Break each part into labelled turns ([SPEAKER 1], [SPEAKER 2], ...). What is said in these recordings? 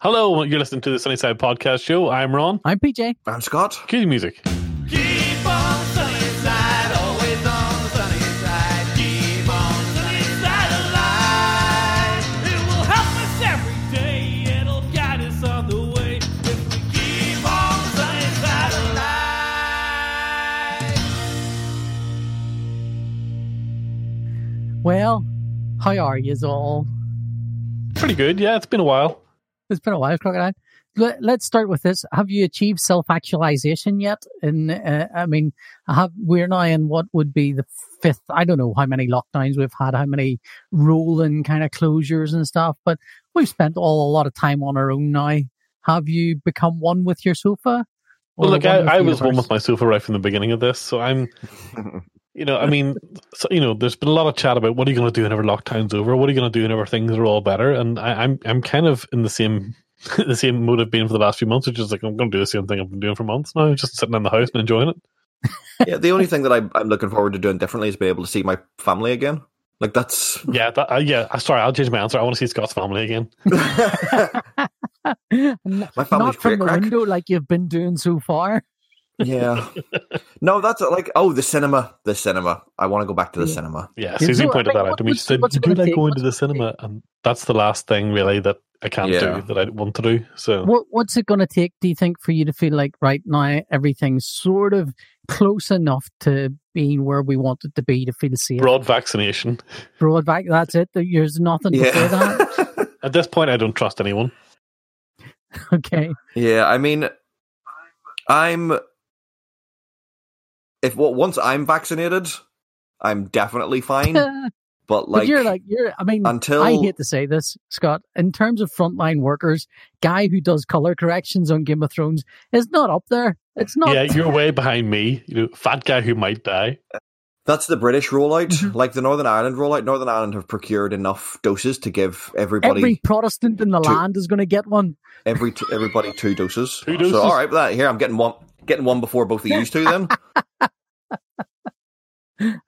[SPEAKER 1] Hello, you're listening to the Sunnyside Podcast Show. I'm Ron.
[SPEAKER 2] I'm PJ.
[SPEAKER 3] I'm Scott.
[SPEAKER 1] Cue the music.
[SPEAKER 4] Keep on sunny side, always on the sunny side. Keep on sunny side alive. It will help us every day. It'll guide us on the way. If we keep on sunny side alive.
[SPEAKER 2] Well, how are you all?
[SPEAKER 1] Pretty good. Yeah, it's been a while.
[SPEAKER 2] It's been a while, Crocodile. Let, let's start with this. Have you achieved self-actualization yet? And uh, I mean, have we're now in what would be the fifth? I don't know how many lockdowns we've had, how many rolling kind of closures and stuff, but we've spent all a lot of time on our own now. Have you become one with your sofa?
[SPEAKER 1] Well, look, I, I was one with my sofa right from the beginning of this, so I'm, you know, I mean, so, you know, there's been a lot of chat about what are you going to do whenever lockdown's over? What are you going to do whenever things are all better? And I, I'm, I'm kind of in the same, the same mood I've been for the last few months, which is like I'm going to do the same thing I've been doing for months now, just sitting in the house and enjoying it.
[SPEAKER 3] yeah, the only thing that I, I'm looking forward to doing differently is be able to see my family again. Like that's
[SPEAKER 1] Yeah, that, uh, yeah. uh, Sorry, I'll change my answer. I want to see Scott's family again.
[SPEAKER 3] My family's
[SPEAKER 2] Not from the
[SPEAKER 3] crack.
[SPEAKER 2] window like you've been doing so far.
[SPEAKER 3] Yeah. No, that's like oh the cinema, the cinema. I want to go back to the
[SPEAKER 2] Yeah.
[SPEAKER 3] cinema.
[SPEAKER 1] Yeah,
[SPEAKER 2] Yeah,
[SPEAKER 1] Susie
[SPEAKER 2] so,
[SPEAKER 1] pointed
[SPEAKER 2] mean,
[SPEAKER 1] that out
[SPEAKER 2] what
[SPEAKER 1] to me. She said, "You
[SPEAKER 2] it
[SPEAKER 1] do
[SPEAKER 2] gonna
[SPEAKER 1] like going to the
[SPEAKER 2] it gonna
[SPEAKER 1] cinema?" And that's the last thing really that I can't
[SPEAKER 3] Yeah.
[SPEAKER 1] do that I want to do. So
[SPEAKER 2] What What's it going to take, do you think, for you to feel like right now everything's sort of close enough to being where we want it to be to feel safe?
[SPEAKER 1] broad vaccination.
[SPEAKER 2] Broad back, that's it. There's nothing before that.
[SPEAKER 1] At this point, I don't trust anyone.
[SPEAKER 2] Okay.
[SPEAKER 3] yeah, I mean I'm if well, once I'm vaccinated, I'm definitely fine.
[SPEAKER 2] but
[SPEAKER 3] But like,
[SPEAKER 2] you're like, you're, I mean,
[SPEAKER 3] until
[SPEAKER 2] I hate to say this, Scott, in terms of frontline workers, guy who does color corrections on Game of Thrones is not up there. It's not.
[SPEAKER 1] Yeah, you're way behind me. You know, fat guy who might die.
[SPEAKER 3] That's the British rollout.
[SPEAKER 2] Mhm.
[SPEAKER 3] Like the Northern Ireland rollout, Northern Ireland have procured enough doses to give everybody
[SPEAKER 2] Every Protestant in the
[SPEAKER 3] to-
[SPEAKER 2] land is going to get one.
[SPEAKER 3] every t- everybody two doses.
[SPEAKER 1] Two doses?
[SPEAKER 3] So all right, that here I'm getting one getting one before both of you two. Then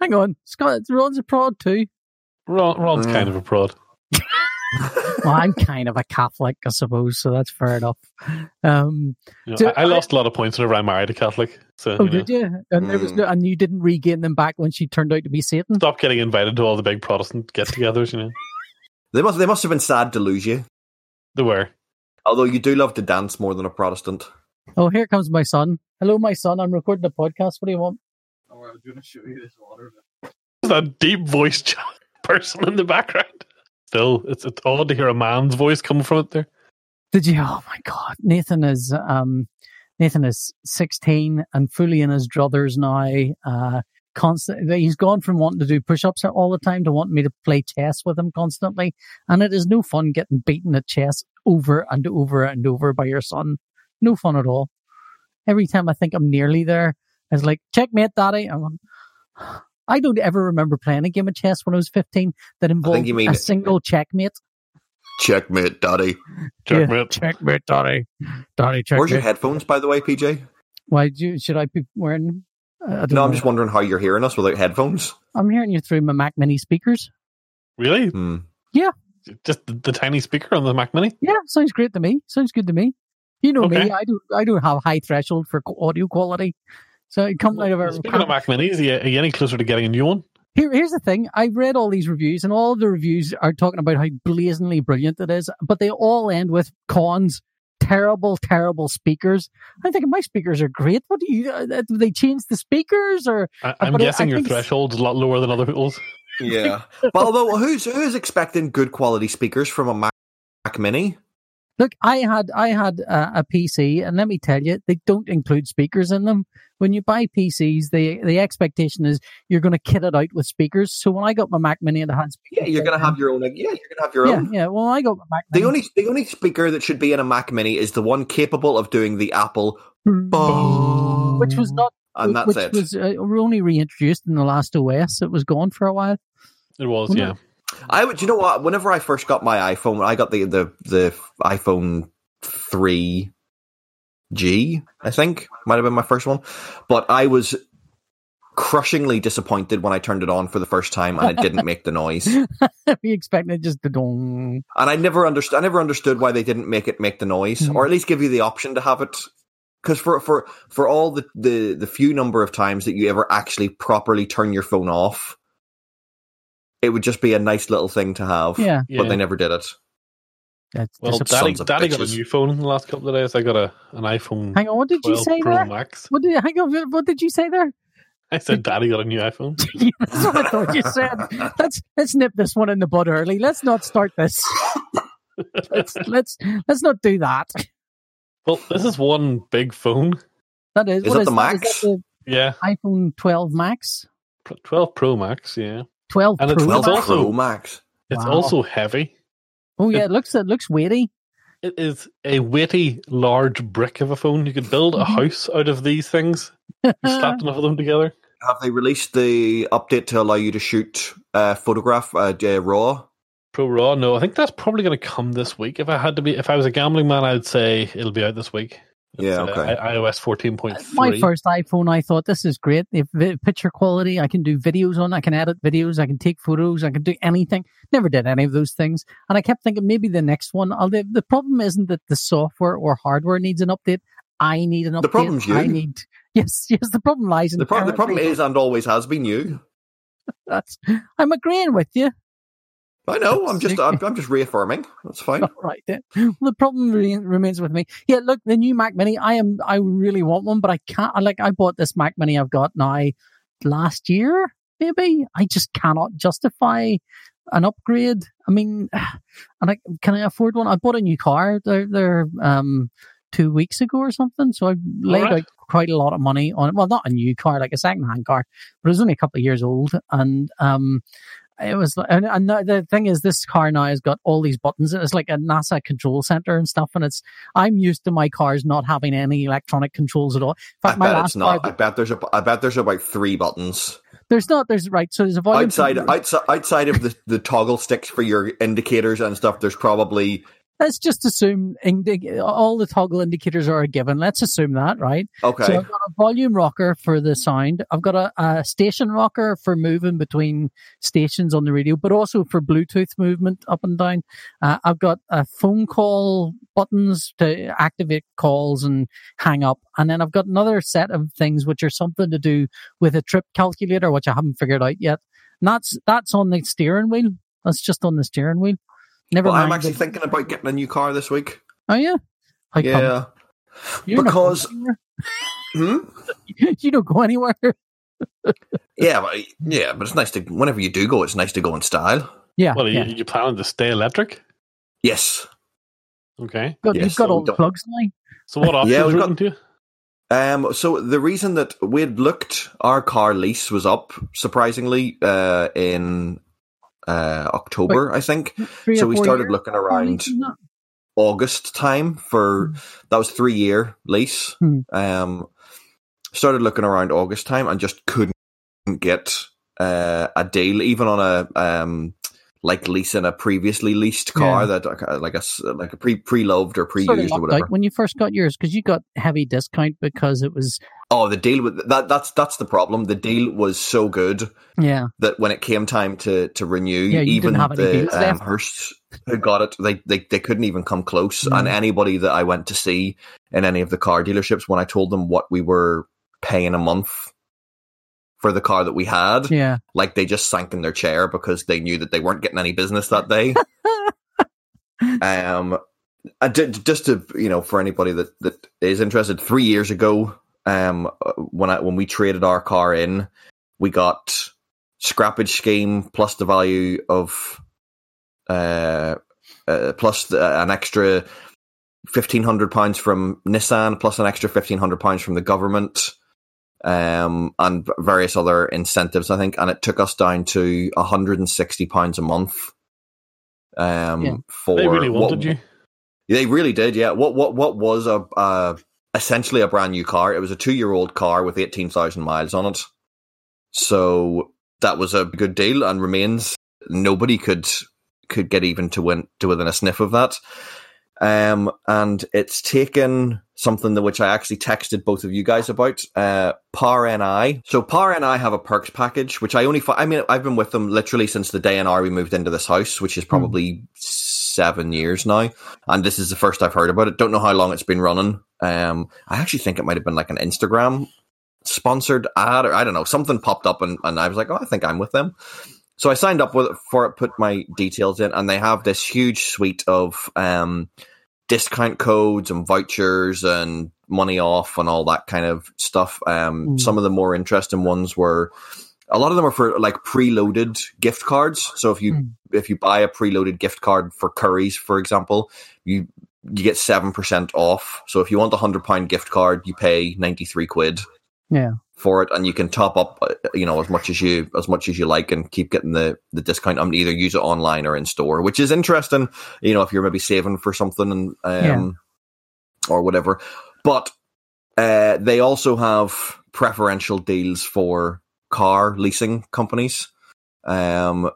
[SPEAKER 2] Hang on, Scott, Ron's a prod too.
[SPEAKER 1] Ron, Ron's
[SPEAKER 3] Mm.
[SPEAKER 1] kind of a prod.
[SPEAKER 2] Well, I'm kind of a Catholic, I suppose, so that's fair enough. Um,
[SPEAKER 1] You know,
[SPEAKER 2] Do-
[SPEAKER 1] I, I lost a lot of points whenever I married a Catholic. So
[SPEAKER 2] oh,
[SPEAKER 1] you know,
[SPEAKER 2] did you? And there was
[SPEAKER 3] Mm.
[SPEAKER 2] no, and you didn't regain them back when she turned out to be Satan.
[SPEAKER 1] stop getting invited to all the big Protestant get-togethers. You know,
[SPEAKER 3] they must they must have been sad to lose you.
[SPEAKER 1] they were.
[SPEAKER 3] Although you do love to dance more than a Protestant.
[SPEAKER 2] Oh, here comes my son. Hello, my son. I'm recording a podcast. What do you want?
[SPEAKER 5] Oh, I was going to show you this water.
[SPEAKER 1] There's that deep voiced ch- person in the background. Still, it's it's odd to hear a man's voice coming from it there.
[SPEAKER 2] Did you? Oh my God, Nathan is um, Nathan is 16 and fully in his druthers now. Uh, constant. He's gone from wanting to do push-ups all the time to wanting me to play chess with him constantly, and it is no fun getting beaten at chess over and over and over by your son. No fun at all. Every time I think I'm nearly there, it's like checkmate, daddy. I'm going, I don't ever remember playing a game of chess when I was 15 that involved
[SPEAKER 3] you mean-
[SPEAKER 2] a single checkmate.
[SPEAKER 3] Checkmate, Daddy.
[SPEAKER 1] Checkmate.
[SPEAKER 2] Yeah, checkmate, daddy. Daddy, checkmate.
[SPEAKER 3] Where's your headphones, by the way, PJ?
[SPEAKER 2] Why do you, should I be wearing? I don't
[SPEAKER 3] No, I'm just wondering how you're hearing us without headphones.
[SPEAKER 2] I'm hearing you through my Mac Mini speakers.
[SPEAKER 1] Really?
[SPEAKER 3] Hmm.
[SPEAKER 1] Just the, the tiny speaker on the Mac Mini?
[SPEAKER 2] Yeah, sounds great to me. Sounds good to me. You know
[SPEAKER 1] Okay.
[SPEAKER 2] me. I don't. I don't have high threshold for audio quality. So it comes out of our.
[SPEAKER 1] Speaking of Mac Minis, are you, are you any closer to getting a new one?
[SPEAKER 2] Here, here's the thing. I've read all these reviews, and all of the reviews are talking about how blazingly brilliant it is, but they all end with cons. Terrible, terrible speakers. I think my speakers are great. What do you? Uh, do they change the speakers or?
[SPEAKER 1] I, I'm
[SPEAKER 2] but I-
[SPEAKER 1] guessing
[SPEAKER 2] I
[SPEAKER 1] your
[SPEAKER 2] think-
[SPEAKER 1] threshold's a lot lower than other people's.
[SPEAKER 3] Yeah. but although who's who's expecting good quality speakers from a Mac, Mac Mini?
[SPEAKER 2] Look, I had I had uh, a PC, and let me tell you, they don't include speakers in them. When you buy PCs, the the expectation is you're going to kit it out with speakers. So when I got my Mac Mini, it had speakers.
[SPEAKER 3] Yeah, you're gonna have your own. Yeah, you're gonna have your
[SPEAKER 2] yeah,
[SPEAKER 3] own.
[SPEAKER 2] yeah. Well, I got my Mac
[SPEAKER 3] The
[SPEAKER 2] Mini.
[SPEAKER 3] only the only speaker that should be in a Mac Mini is the one capable of doing the Apple,
[SPEAKER 2] which was not,
[SPEAKER 3] and that's
[SPEAKER 2] which
[SPEAKER 3] it.
[SPEAKER 2] was uh, only reintroduced in the last OS. It was gone for a while.
[SPEAKER 1] It was,
[SPEAKER 2] Well,
[SPEAKER 1] yeah.
[SPEAKER 3] I would. You know what? Whenever I first got my iPhone, I got the the the iPhone three G. I think might have been my first one, but I was crushingly disappointed when I turned it on for the first time and it didn't make the noise.
[SPEAKER 2] we expecting it just to dong.
[SPEAKER 3] And I never understood. I never understood why they didn't make it make the noise,
[SPEAKER 2] Mhm.
[SPEAKER 3] or at least give you the option to have it. Because for for for all the, the the few number of times that you ever actually properly turn your phone off, it would just be a nice little thing to have.
[SPEAKER 2] Yeah,
[SPEAKER 1] Yeah.
[SPEAKER 3] But they never did it.
[SPEAKER 2] that's
[SPEAKER 1] well. Daddy, Daddy got a new phone in the last couple of days. I got a an iPhone
[SPEAKER 2] Hang on, what did you say
[SPEAKER 1] Pro
[SPEAKER 2] there?
[SPEAKER 1] Max.
[SPEAKER 2] What did hang on? What did you say there?
[SPEAKER 1] I said Daddy got a new iPhone.
[SPEAKER 2] That's what I thought you said. Let's let's nip this one in the bud early. Let's not start this. let's let's let's not do that.
[SPEAKER 1] Well, this is one big phone.
[SPEAKER 2] That is.
[SPEAKER 3] Is
[SPEAKER 2] what
[SPEAKER 3] that the
[SPEAKER 2] Is
[SPEAKER 3] Max?
[SPEAKER 2] that
[SPEAKER 1] Yeah,
[SPEAKER 2] iPhone 12 Max,
[SPEAKER 1] 12 Pro Max. Yeah,
[SPEAKER 2] 12
[SPEAKER 1] And it's
[SPEAKER 2] Pro.
[SPEAKER 3] Twelve
[SPEAKER 1] It's
[SPEAKER 2] Max?
[SPEAKER 1] also-
[SPEAKER 3] Pro Max.
[SPEAKER 1] it's
[SPEAKER 2] Wow.
[SPEAKER 1] also heavy.
[SPEAKER 2] Oh yeah, it looks it looks weighty.
[SPEAKER 1] It is a weighty, large brick of a phone. You could build a
[SPEAKER 2] Mhm.
[SPEAKER 1] house out of these things. You slapped enough of them together.
[SPEAKER 3] Have they released the update to allow you to shoot uh, photograph uh, uh, raw?
[SPEAKER 1] Pro Raw. No, I think that's probably going to come this week. If I had to be, if I was a gambling man, I'd say it'll be out this week. It's,
[SPEAKER 3] Yeah,
[SPEAKER 1] uh,
[SPEAKER 3] okay.
[SPEAKER 1] I- iOS fourteen point
[SPEAKER 2] My first iPhone, I thought this is great. The picture quality, I can do videos on. I can edit videos. I can take photos. I can do anything. Never did any of those things, and I kept thinking maybe the next one. I'll, the, the problem isn't that the software or hardware needs an update. I need an update.
[SPEAKER 3] The problem's you.
[SPEAKER 2] I need. Yes, yes. The problem lies in
[SPEAKER 3] The, pro- the problem is and always has been you.
[SPEAKER 2] that's. I'm agreeing with you.
[SPEAKER 3] I know. I'm just I'm, I'm just reaffirming. That's fine.
[SPEAKER 2] All right then. Well, the problem re- remains with me. Yeah, look, the new Mac Mini. I am. I really want one, but I can't. I Like, I bought this Mac Mini I've got now last year. Maybe I just cannot justify an upgrade. I mean, and I can I afford one? I bought a new car there, there um, two weeks ago or something. So I laid
[SPEAKER 1] Alright.
[SPEAKER 2] out quite a lot of money on it. Well, not a new car, like a second hand car, but it was only a couple of years old, and um, it was and, and the thing is this car now has got all these buttons it's like a nasa control center and stuff and it's i'm used to my cars not having any electronic controls at all in
[SPEAKER 3] I
[SPEAKER 2] my
[SPEAKER 3] bet
[SPEAKER 2] last
[SPEAKER 3] it's not.
[SPEAKER 2] car
[SPEAKER 3] I bet there's a, I bet there's about three buttons
[SPEAKER 2] there's not there's right so there's a volume
[SPEAKER 3] outside
[SPEAKER 2] control.
[SPEAKER 3] outside outside of the, the toggle sticks for your indicators and stuff. There's probably
[SPEAKER 2] let's just assume indi- all the toggle indicators are a given let's assume that right
[SPEAKER 3] okay.
[SPEAKER 2] So I've got a volume rocker for the sound. I've got a, a station rocker for moving between stations on the radio, but also for Bluetooth movement up and down. Uh, I've got a phone call buttons to activate calls and hang up. And then I've got another set of things which are something to do with a trip calculator, which I haven't figured out yet. And that's, that's on the steering wheel. That's just on the steering wheel. Never
[SPEAKER 3] well, I'm actually thinking about getting a new car this week.
[SPEAKER 2] oh yeah. How come?
[SPEAKER 3] Yeah.
[SPEAKER 2] You're
[SPEAKER 3] because- Hmm?
[SPEAKER 2] you don't go anywhere.
[SPEAKER 3] Yeah, but, yeah, but it's nice to whenever you do go, it's nice to go in style.
[SPEAKER 2] Yeah.
[SPEAKER 1] Well, are
[SPEAKER 2] yeah.
[SPEAKER 1] you, you planning to stay electric?
[SPEAKER 3] Yes.
[SPEAKER 1] Okay.
[SPEAKER 2] Got,
[SPEAKER 3] Yes,
[SPEAKER 2] you've got
[SPEAKER 3] so
[SPEAKER 2] all the plugs now.
[SPEAKER 1] So what options
[SPEAKER 3] Yeah,
[SPEAKER 1] are
[SPEAKER 3] we've
[SPEAKER 1] you
[SPEAKER 3] got-
[SPEAKER 1] to?
[SPEAKER 3] Um, so the reason that we'd looked, our car lease was up surprisingly uh, in uh, October, I think, So we started
[SPEAKER 2] years?
[SPEAKER 3] looking around August time for that was three year lease.
[SPEAKER 2] Hmm.
[SPEAKER 3] Um, started looking around August time and just couldn't get uh, a deal, even on a um, like leasing a previously leased car
[SPEAKER 2] Yeah.
[SPEAKER 3] that uh, like a s- like a pre pre loved or pre used or whatever.
[SPEAKER 2] out when you first got yours because you got heavy discount because it was
[SPEAKER 3] Oh, the deal with that that's that's the problem. The deal was so good
[SPEAKER 2] yeah
[SPEAKER 3] that when it came time to to renew,
[SPEAKER 2] Yeah, you
[SPEAKER 3] even
[SPEAKER 2] didn't have any
[SPEAKER 3] the um. Hearst who got it, they, they they couldn't even come close.
[SPEAKER 2] Mm.
[SPEAKER 3] And anybody that I went to see in any of the car dealerships, when I told them what we were paying a month for the car that we had,
[SPEAKER 2] yeah.
[SPEAKER 3] Like they just sank in their chair because they knew that they weren't getting any business that day. um, did, just to you know, for anybody that that is interested, three years ago, um, when I when we traded our car in, we got scrappage scheme plus the value of uh, uh plus the, an extra fifteen hundred pounds from Nissan plus an extra fifteen hundred pounds from the government um and various other incentives I think and it took us down to 160 pounds a month um
[SPEAKER 2] Yeah.
[SPEAKER 3] for
[SPEAKER 1] They really
[SPEAKER 3] what-
[SPEAKER 1] wanted you.
[SPEAKER 3] they really did, yeah. What what what was a uh, essentially a brand new car? It was a two year old car with eighteen thousand miles on it. So that was a good deal and remains. Nobody could could get even to win to within a sniff of that. Um, and it's taken something that which I actually texted both of you guys about, uh, Power NI. So Power NI have a perks package, which I only, fi- I mean, I've been with them literally since the day NR we moved into this house, which is probably seven years now. And this is the first I've heard about it. Don't know how long it's been running. Um, I actually think it might have been like an Instagram sponsored ad or I don't know, something popped up and, and I was like, oh, I think I'm with them. So I signed up with for it, put my details in, and they have this huge suite of um, discount codes and vouchers and money off and all that kind of stuff. Um,
[SPEAKER 2] Mm.
[SPEAKER 3] Some of the more interesting ones were a lot of them are for like preloaded gift cards. So if you
[SPEAKER 2] Mm.
[SPEAKER 3] if you buy a preloaded gift card for Currys, for example, you you get seven percent off. So if you want a hundred pound gift card, you pay ninety three quid
[SPEAKER 2] Yeah.
[SPEAKER 3] For it, and you can top up, uh, you know, as much as you as much as you like, and keep getting the the discount. and either use it online or in store, which is interesting. You know, if you're maybe saving for something and um, or whatever. But uh, they also have preferential deals for car leasing companies. Um,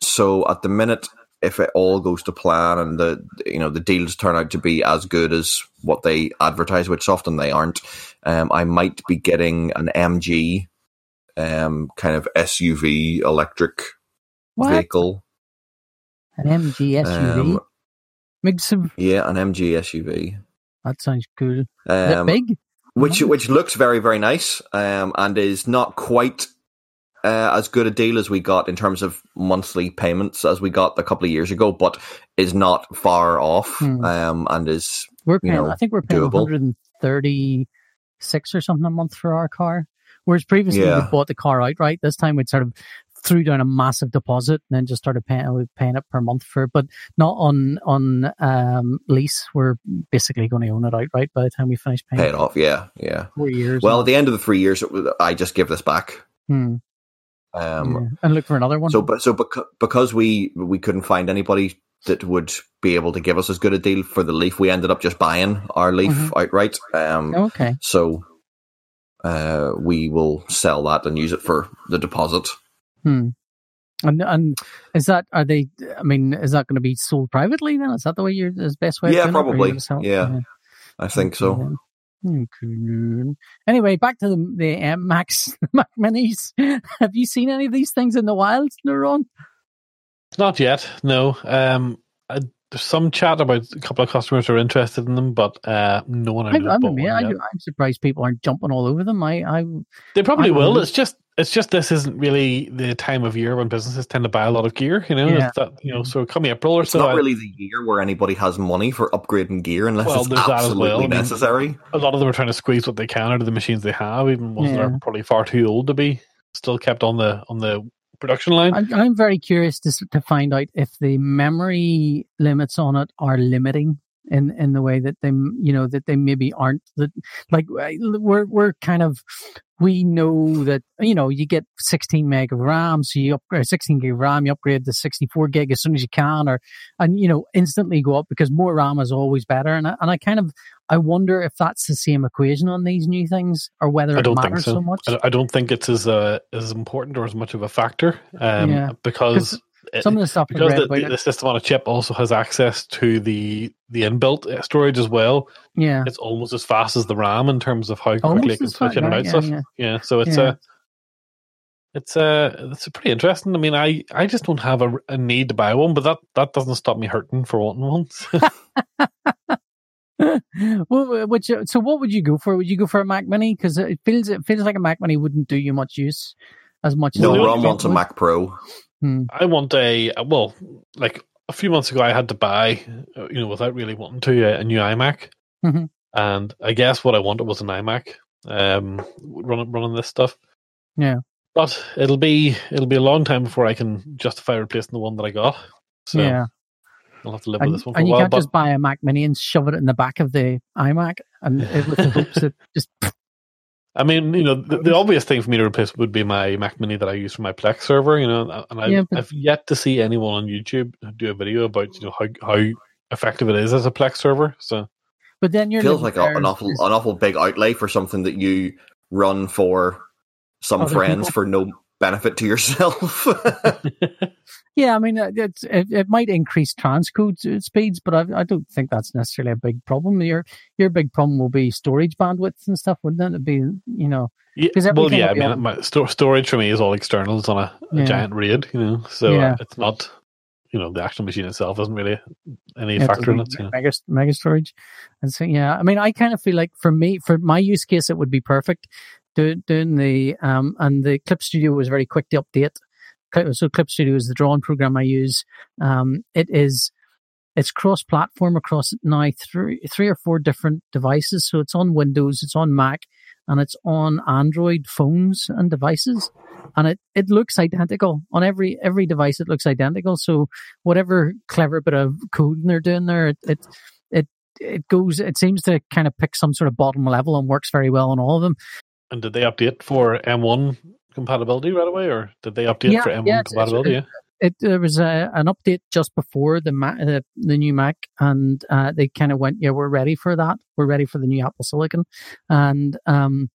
[SPEAKER 3] so at the minute, if it all goes to plan and the you know the deals turn out to be as good as what they advertise, which often they aren't, um, I might be getting an MG um, kind of SUV electric
[SPEAKER 2] What?
[SPEAKER 3] vehicle.
[SPEAKER 2] An MG SUV?
[SPEAKER 3] Um,
[SPEAKER 2] Makes some-
[SPEAKER 3] yeah, an MG SUV.
[SPEAKER 2] that sounds cool.
[SPEAKER 3] Um,
[SPEAKER 2] big?
[SPEAKER 3] which which looks very very nice um, and is not quite uh, as good a deal as we got in terms of monthly payments as we got a couple of years ago, but is not far off
[SPEAKER 2] Hmm.
[SPEAKER 3] um, and is
[SPEAKER 2] We're paying,
[SPEAKER 3] know,
[SPEAKER 2] I think we're paying
[SPEAKER 3] doable.
[SPEAKER 2] 136 or something a month for our car. Whereas previously
[SPEAKER 3] Yeah.
[SPEAKER 2] we bought the car outright. This time we'd sort of threw down a massive deposit and then just started paying, paying it per month for it, but not on, on, um, lease. We're basically going to own it outright by the time we finish paying
[SPEAKER 3] it off. Yeah, yeah.
[SPEAKER 2] four years.
[SPEAKER 3] Well, at the end of the three years, it was- I just give this back.
[SPEAKER 2] Hmm,
[SPEAKER 3] Um,
[SPEAKER 2] yeah. and look for another one.
[SPEAKER 3] So, but so beca- because we we couldn't find anybody that would be able to give us as good a deal for the Leaf, we ended up just buying our Leaf
[SPEAKER 2] Mhm.
[SPEAKER 3] outright. Um,
[SPEAKER 2] okay.
[SPEAKER 3] So uh, we will sell that and use it for the deposit.
[SPEAKER 2] Hmm. And and is that are they? I mean, is that going to be sold privately? Then is that the way you're the best way?
[SPEAKER 3] Yeah,
[SPEAKER 2] doing it, or are you
[SPEAKER 3] probably.
[SPEAKER 2] gonna sell it?
[SPEAKER 3] Yeah. I think so.
[SPEAKER 2] Okay. Anyway, back to the the um, Max Mac Minis. Have you seen any of these things in the wild, Neuron?
[SPEAKER 1] Not yet. No. Um, I, there's some chat about a couple of customers who are interested in them, but uh, no one. I
[SPEAKER 2] I,
[SPEAKER 1] know
[SPEAKER 2] I,
[SPEAKER 1] has bought
[SPEAKER 2] mean,
[SPEAKER 1] one
[SPEAKER 2] I,
[SPEAKER 1] yet.
[SPEAKER 2] I'm surprised people aren't jumping all over them. I, I
[SPEAKER 1] They probably
[SPEAKER 2] I
[SPEAKER 1] will.
[SPEAKER 2] know.
[SPEAKER 1] It's just it's just this isn't really the time of year when businesses tend to buy a lot of gear. You know,
[SPEAKER 2] Yeah.
[SPEAKER 1] That you know. So come April or
[SPEAKER 3] It's
[SPEAKER 1] so,
[SPEAKER 3] not
[SPEAKER 1] I-
[SPEAKER 3] really the year where anybody has money for upgrading gear unless
[SPEAKER 1] Well,
[SPEAKER 3] it's
[SPEAKER 1] there's that as
[SPEAKER 3] absolutely
[SPEAKER 1] well. I mean,
[SPEAKER 3] necessary.
[SPEAKER 1] a lot of them are trying to squeeze what they can out of the machines they have, even ones that are probably far too old to be still kept on the on the production line.
[SPEAKER 2] I'm, I'm very curious to to find out if the memory limits on it are limiting in in the way that they you know that they maybe aren't that like we're we're kind of we know that you know you get 16 meg of RAM, so you upgrade 16 gig of RAM, you upgrade to 64 gig as soon as you can, or and you know instantly go up because more RAM is always better. And I, and I kind of I wonder if that's the same equation on these new things or whether
[SPEAKER 1] I don't think
[SPEAKER 2] matters
[SPEAKER 1] so.
[SPEAKER 2] so much.
[SPEAKER 1] I don't think it's as uh, as important or as much of a factor, um,
[SPEAKER 2] Yeah.
[SPEAKER 1] because
[SPEAKER 2] Some of the stuff
[SPEAKER 1] because
[SPEAKER 2] read
[SPEAKER 1] the,
[SPEAKER 2] about
[SPEAKER 1] the, the system on a chip also has access to the the inbuilt uh, storage as well.
[SPEAKER 2] yeah.
[SPEAKER 1] It's almost as fast as the RAM in terms of how quickly it can switch in and out
[SPEAKER 2] yeah,
[SPEAKER 1] stuff.
[SPEAKER 2] yeah.
[SPEAKER 1] Yeah, so it's
[SPEAKER 2] Yeah.
[SPEAKER 1] uh it's a it's a pretty interesting. I mean, I I just don't have a, a need to buy one, but that that doesn't stop me hurting for wanting one.
[SPEAKER 2] well, which, so what would you go for? Would you go for a Mac Mini? Because it feels it feels like a Mac Mini wouldn't do you much use as much as
[SPEAKER 3] No,
[SPEAKER 1] the
[SPEAKER 2] a
[SPEAKER 3] Ron wants a. Mac Pro.
[SPEAKER 2] Hmm.
[SPEAKER 1] I want a well, like a few months ago, I had to buy, uh, you know, without really wanting to, a, a new iMac,
[SPEAKER 2] Mhm.
[SPEAKER 1] and I guess what I wanted was an iMac, um, running running this stuff.
[SPEAKER 2] Yeah.
[SPEAKER 1] but it'll be it'll be a long time before I can justify replacing the one that I got. So
[SPEAKER 2] yeah,
[SPEAKER 1] I'll have to live
[SPEAKER 2] and,
[SPEAKER 1] with this one for
[SPEAKER 2] and
[SPEAKER 1] a
[SPEAKER 2] you
[SPEAKER 1] while.
[SPEAKER 2] can't
[SPEAKER 1] But
[SPEAKER 2] just buy a Mac Mini and shove it in the back of the iMac and it, with the hopes that just
[SPEAKER 1] I mean, you know, the, the obvious thing for me to replace would be my Mac Mini that I use for my Plex server. You know, and I,
[SPEAKER 2] Yeah, but-
[SPEAKER 1] I've yet to see anyone on YouTube do a video about you know how how effective it is as a Plex server. So
[SPEAKER 2] But then you're
[SPEAKER 3] Feels like a,
[SPEAKER 2] there
[SPEAKER 3] an
[SPEAKER 2] is-
[SPEAKER 3] awful an awful big outlay for something that you run for some
[SPEAKER 2] Other
[SPEAKER 3] friends
[SPEAKER 2] people?
[SPEAKER 3] for no benefit to yourself.
[SPEAKER 2] Yeah, I mean, uh, it's, it, it might increase transcode s- speeds, but I, I don't think that's necessarily a big problem. Your your big problem will be storage bandwidth and stuff, wouldn't it? It'd be, you know,
[SPEAKER 1] Yeah,
[SPEAKER 2] 'Cause
[SPEAKER 1] well, yeah. I mean,
[SPEAKER 2] on-
[SPEAKER 1] my sto- storage for me is all externals on a, a
[SPEAKER 2] Yeah.
[SPEAKER 1] giant RAID, you know. So
[SPEAKER 2] Yeah.
[SPEAKER 1] uh, it's not, you know, the actual machine itself isn't really any
[SPEAKER 2] Yeah,
[SPEAKER 1] factor in
[SPEAKER 2] it's
[SPEAKER 1] it. you know.
[SPEAKER 2] mega, mega storage. And so, yeah, I mean, I kind of feel like for me, for my use case, it would be perfect. Do, doing the, um, and the Clip Studio was very quick to update. So Clip Studio is the drawing program I use. Um, it is, it's cross-platform across now three, three or four different devices. So it's on Windows, it's on Mac, and it's on Android phones and devices. And it, it looks identical on every every device. It looks identical. So whatever clever bit of coding they're doing there, it, it it it goes. It seems to kind of pick some sort of bottom level and works very well on all of them.
[SPEAKER 1] And did they update for M1 compatibility right away, or did they update
[SPEAKER 2] Yeah,
[SPEAKER 1] for M1
[SPEAKER 2] yeah, it's- it's-
[SPEAKER 1] compatibility? yeah.
[SPEAKER 2] It there was a, an update just before the Mac, the, the new Mac, and uh, they kind of went, "Yeah, we're ready for that. We're ready for the new Apple Silicon." And um,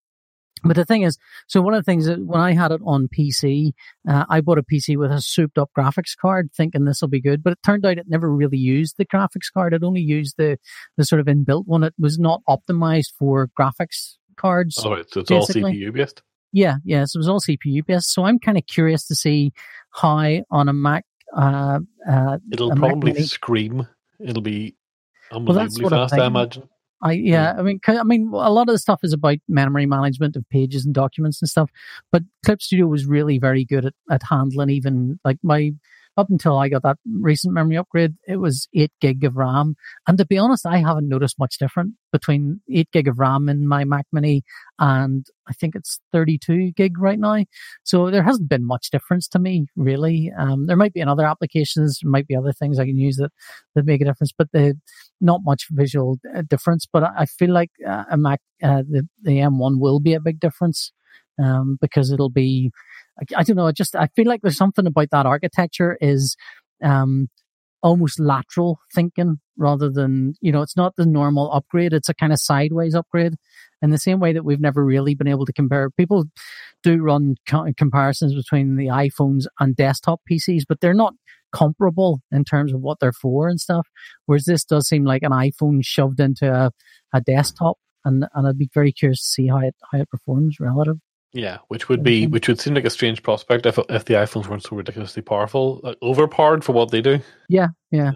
[SPEAKER 2] but the thing is, so one of the things that when I had it on PC, uh, I bought a PC with a souped up graphics card, thinking this will be good. But it turned out it never really used the graphics card. It only used the the sort of inbuilt one. It was not optimized for graphics cards.
[SPEAKER 1] Oh, right, so it's all. CPU based.
[SPEAKER 2] Yeah, yeah. So it was all CPU based. So I'm kind of curious to see how on a Mac. Uh, uh,
[SPEAKER 1] It'll
[SPEAKER 2] Mac
[SPEAKER 1] probably
[SPEAKER 2] Mini-
[SPEAKER 1] scream. It'll be unbelievably
[SPEAKER 2] I'm
[SPEAKER 1] fast, I
[SPEAKER 2] thinking.
[SPEAKER 1] imagine.
[SPEAKER 2] I yeah, I mean, I mean, a lot of the stuff is about memory management of pages and documents and stuff. But Clip Studio was really very good at, at handling even like my up until I got that recent memory upgrade, it was eight gig of RAM. And to be honest, I haven't noticed much different between eight gig of RAM in my Mac Mini and I think it's 32 gig right now. So there hasn't been much difference to me, really. Um, there might be in other applications, there might be other things I can use that, that make a difference, but the, not much visual uh, difference. But I feel like uh, a Mac, uh, the, the M1 will be a big difference um, because it'll be, I, I don't know, I just, I feel like there's something about that architecture is um, almost lateral thinking rather than, you know, it's not the normal upgrade, it's a kind of sideways upgrade in the same way that we've never really been able to compare. People do run co- comparisons between the iPhones and desktop PCs, but they're not comparable in terms of what they're for and stuff. Whereas this does seem like an iPhone shoved into a, a desktop, and and I'd be very curious to see how it how it performs relative.
[SPEAKER 1] Yeah, which would be which would seem like a strange prospect if if the iPhones weren't so ridiculously powerful, like overpowered for what they do.
[SPEAKER 2] Yeah, yeah.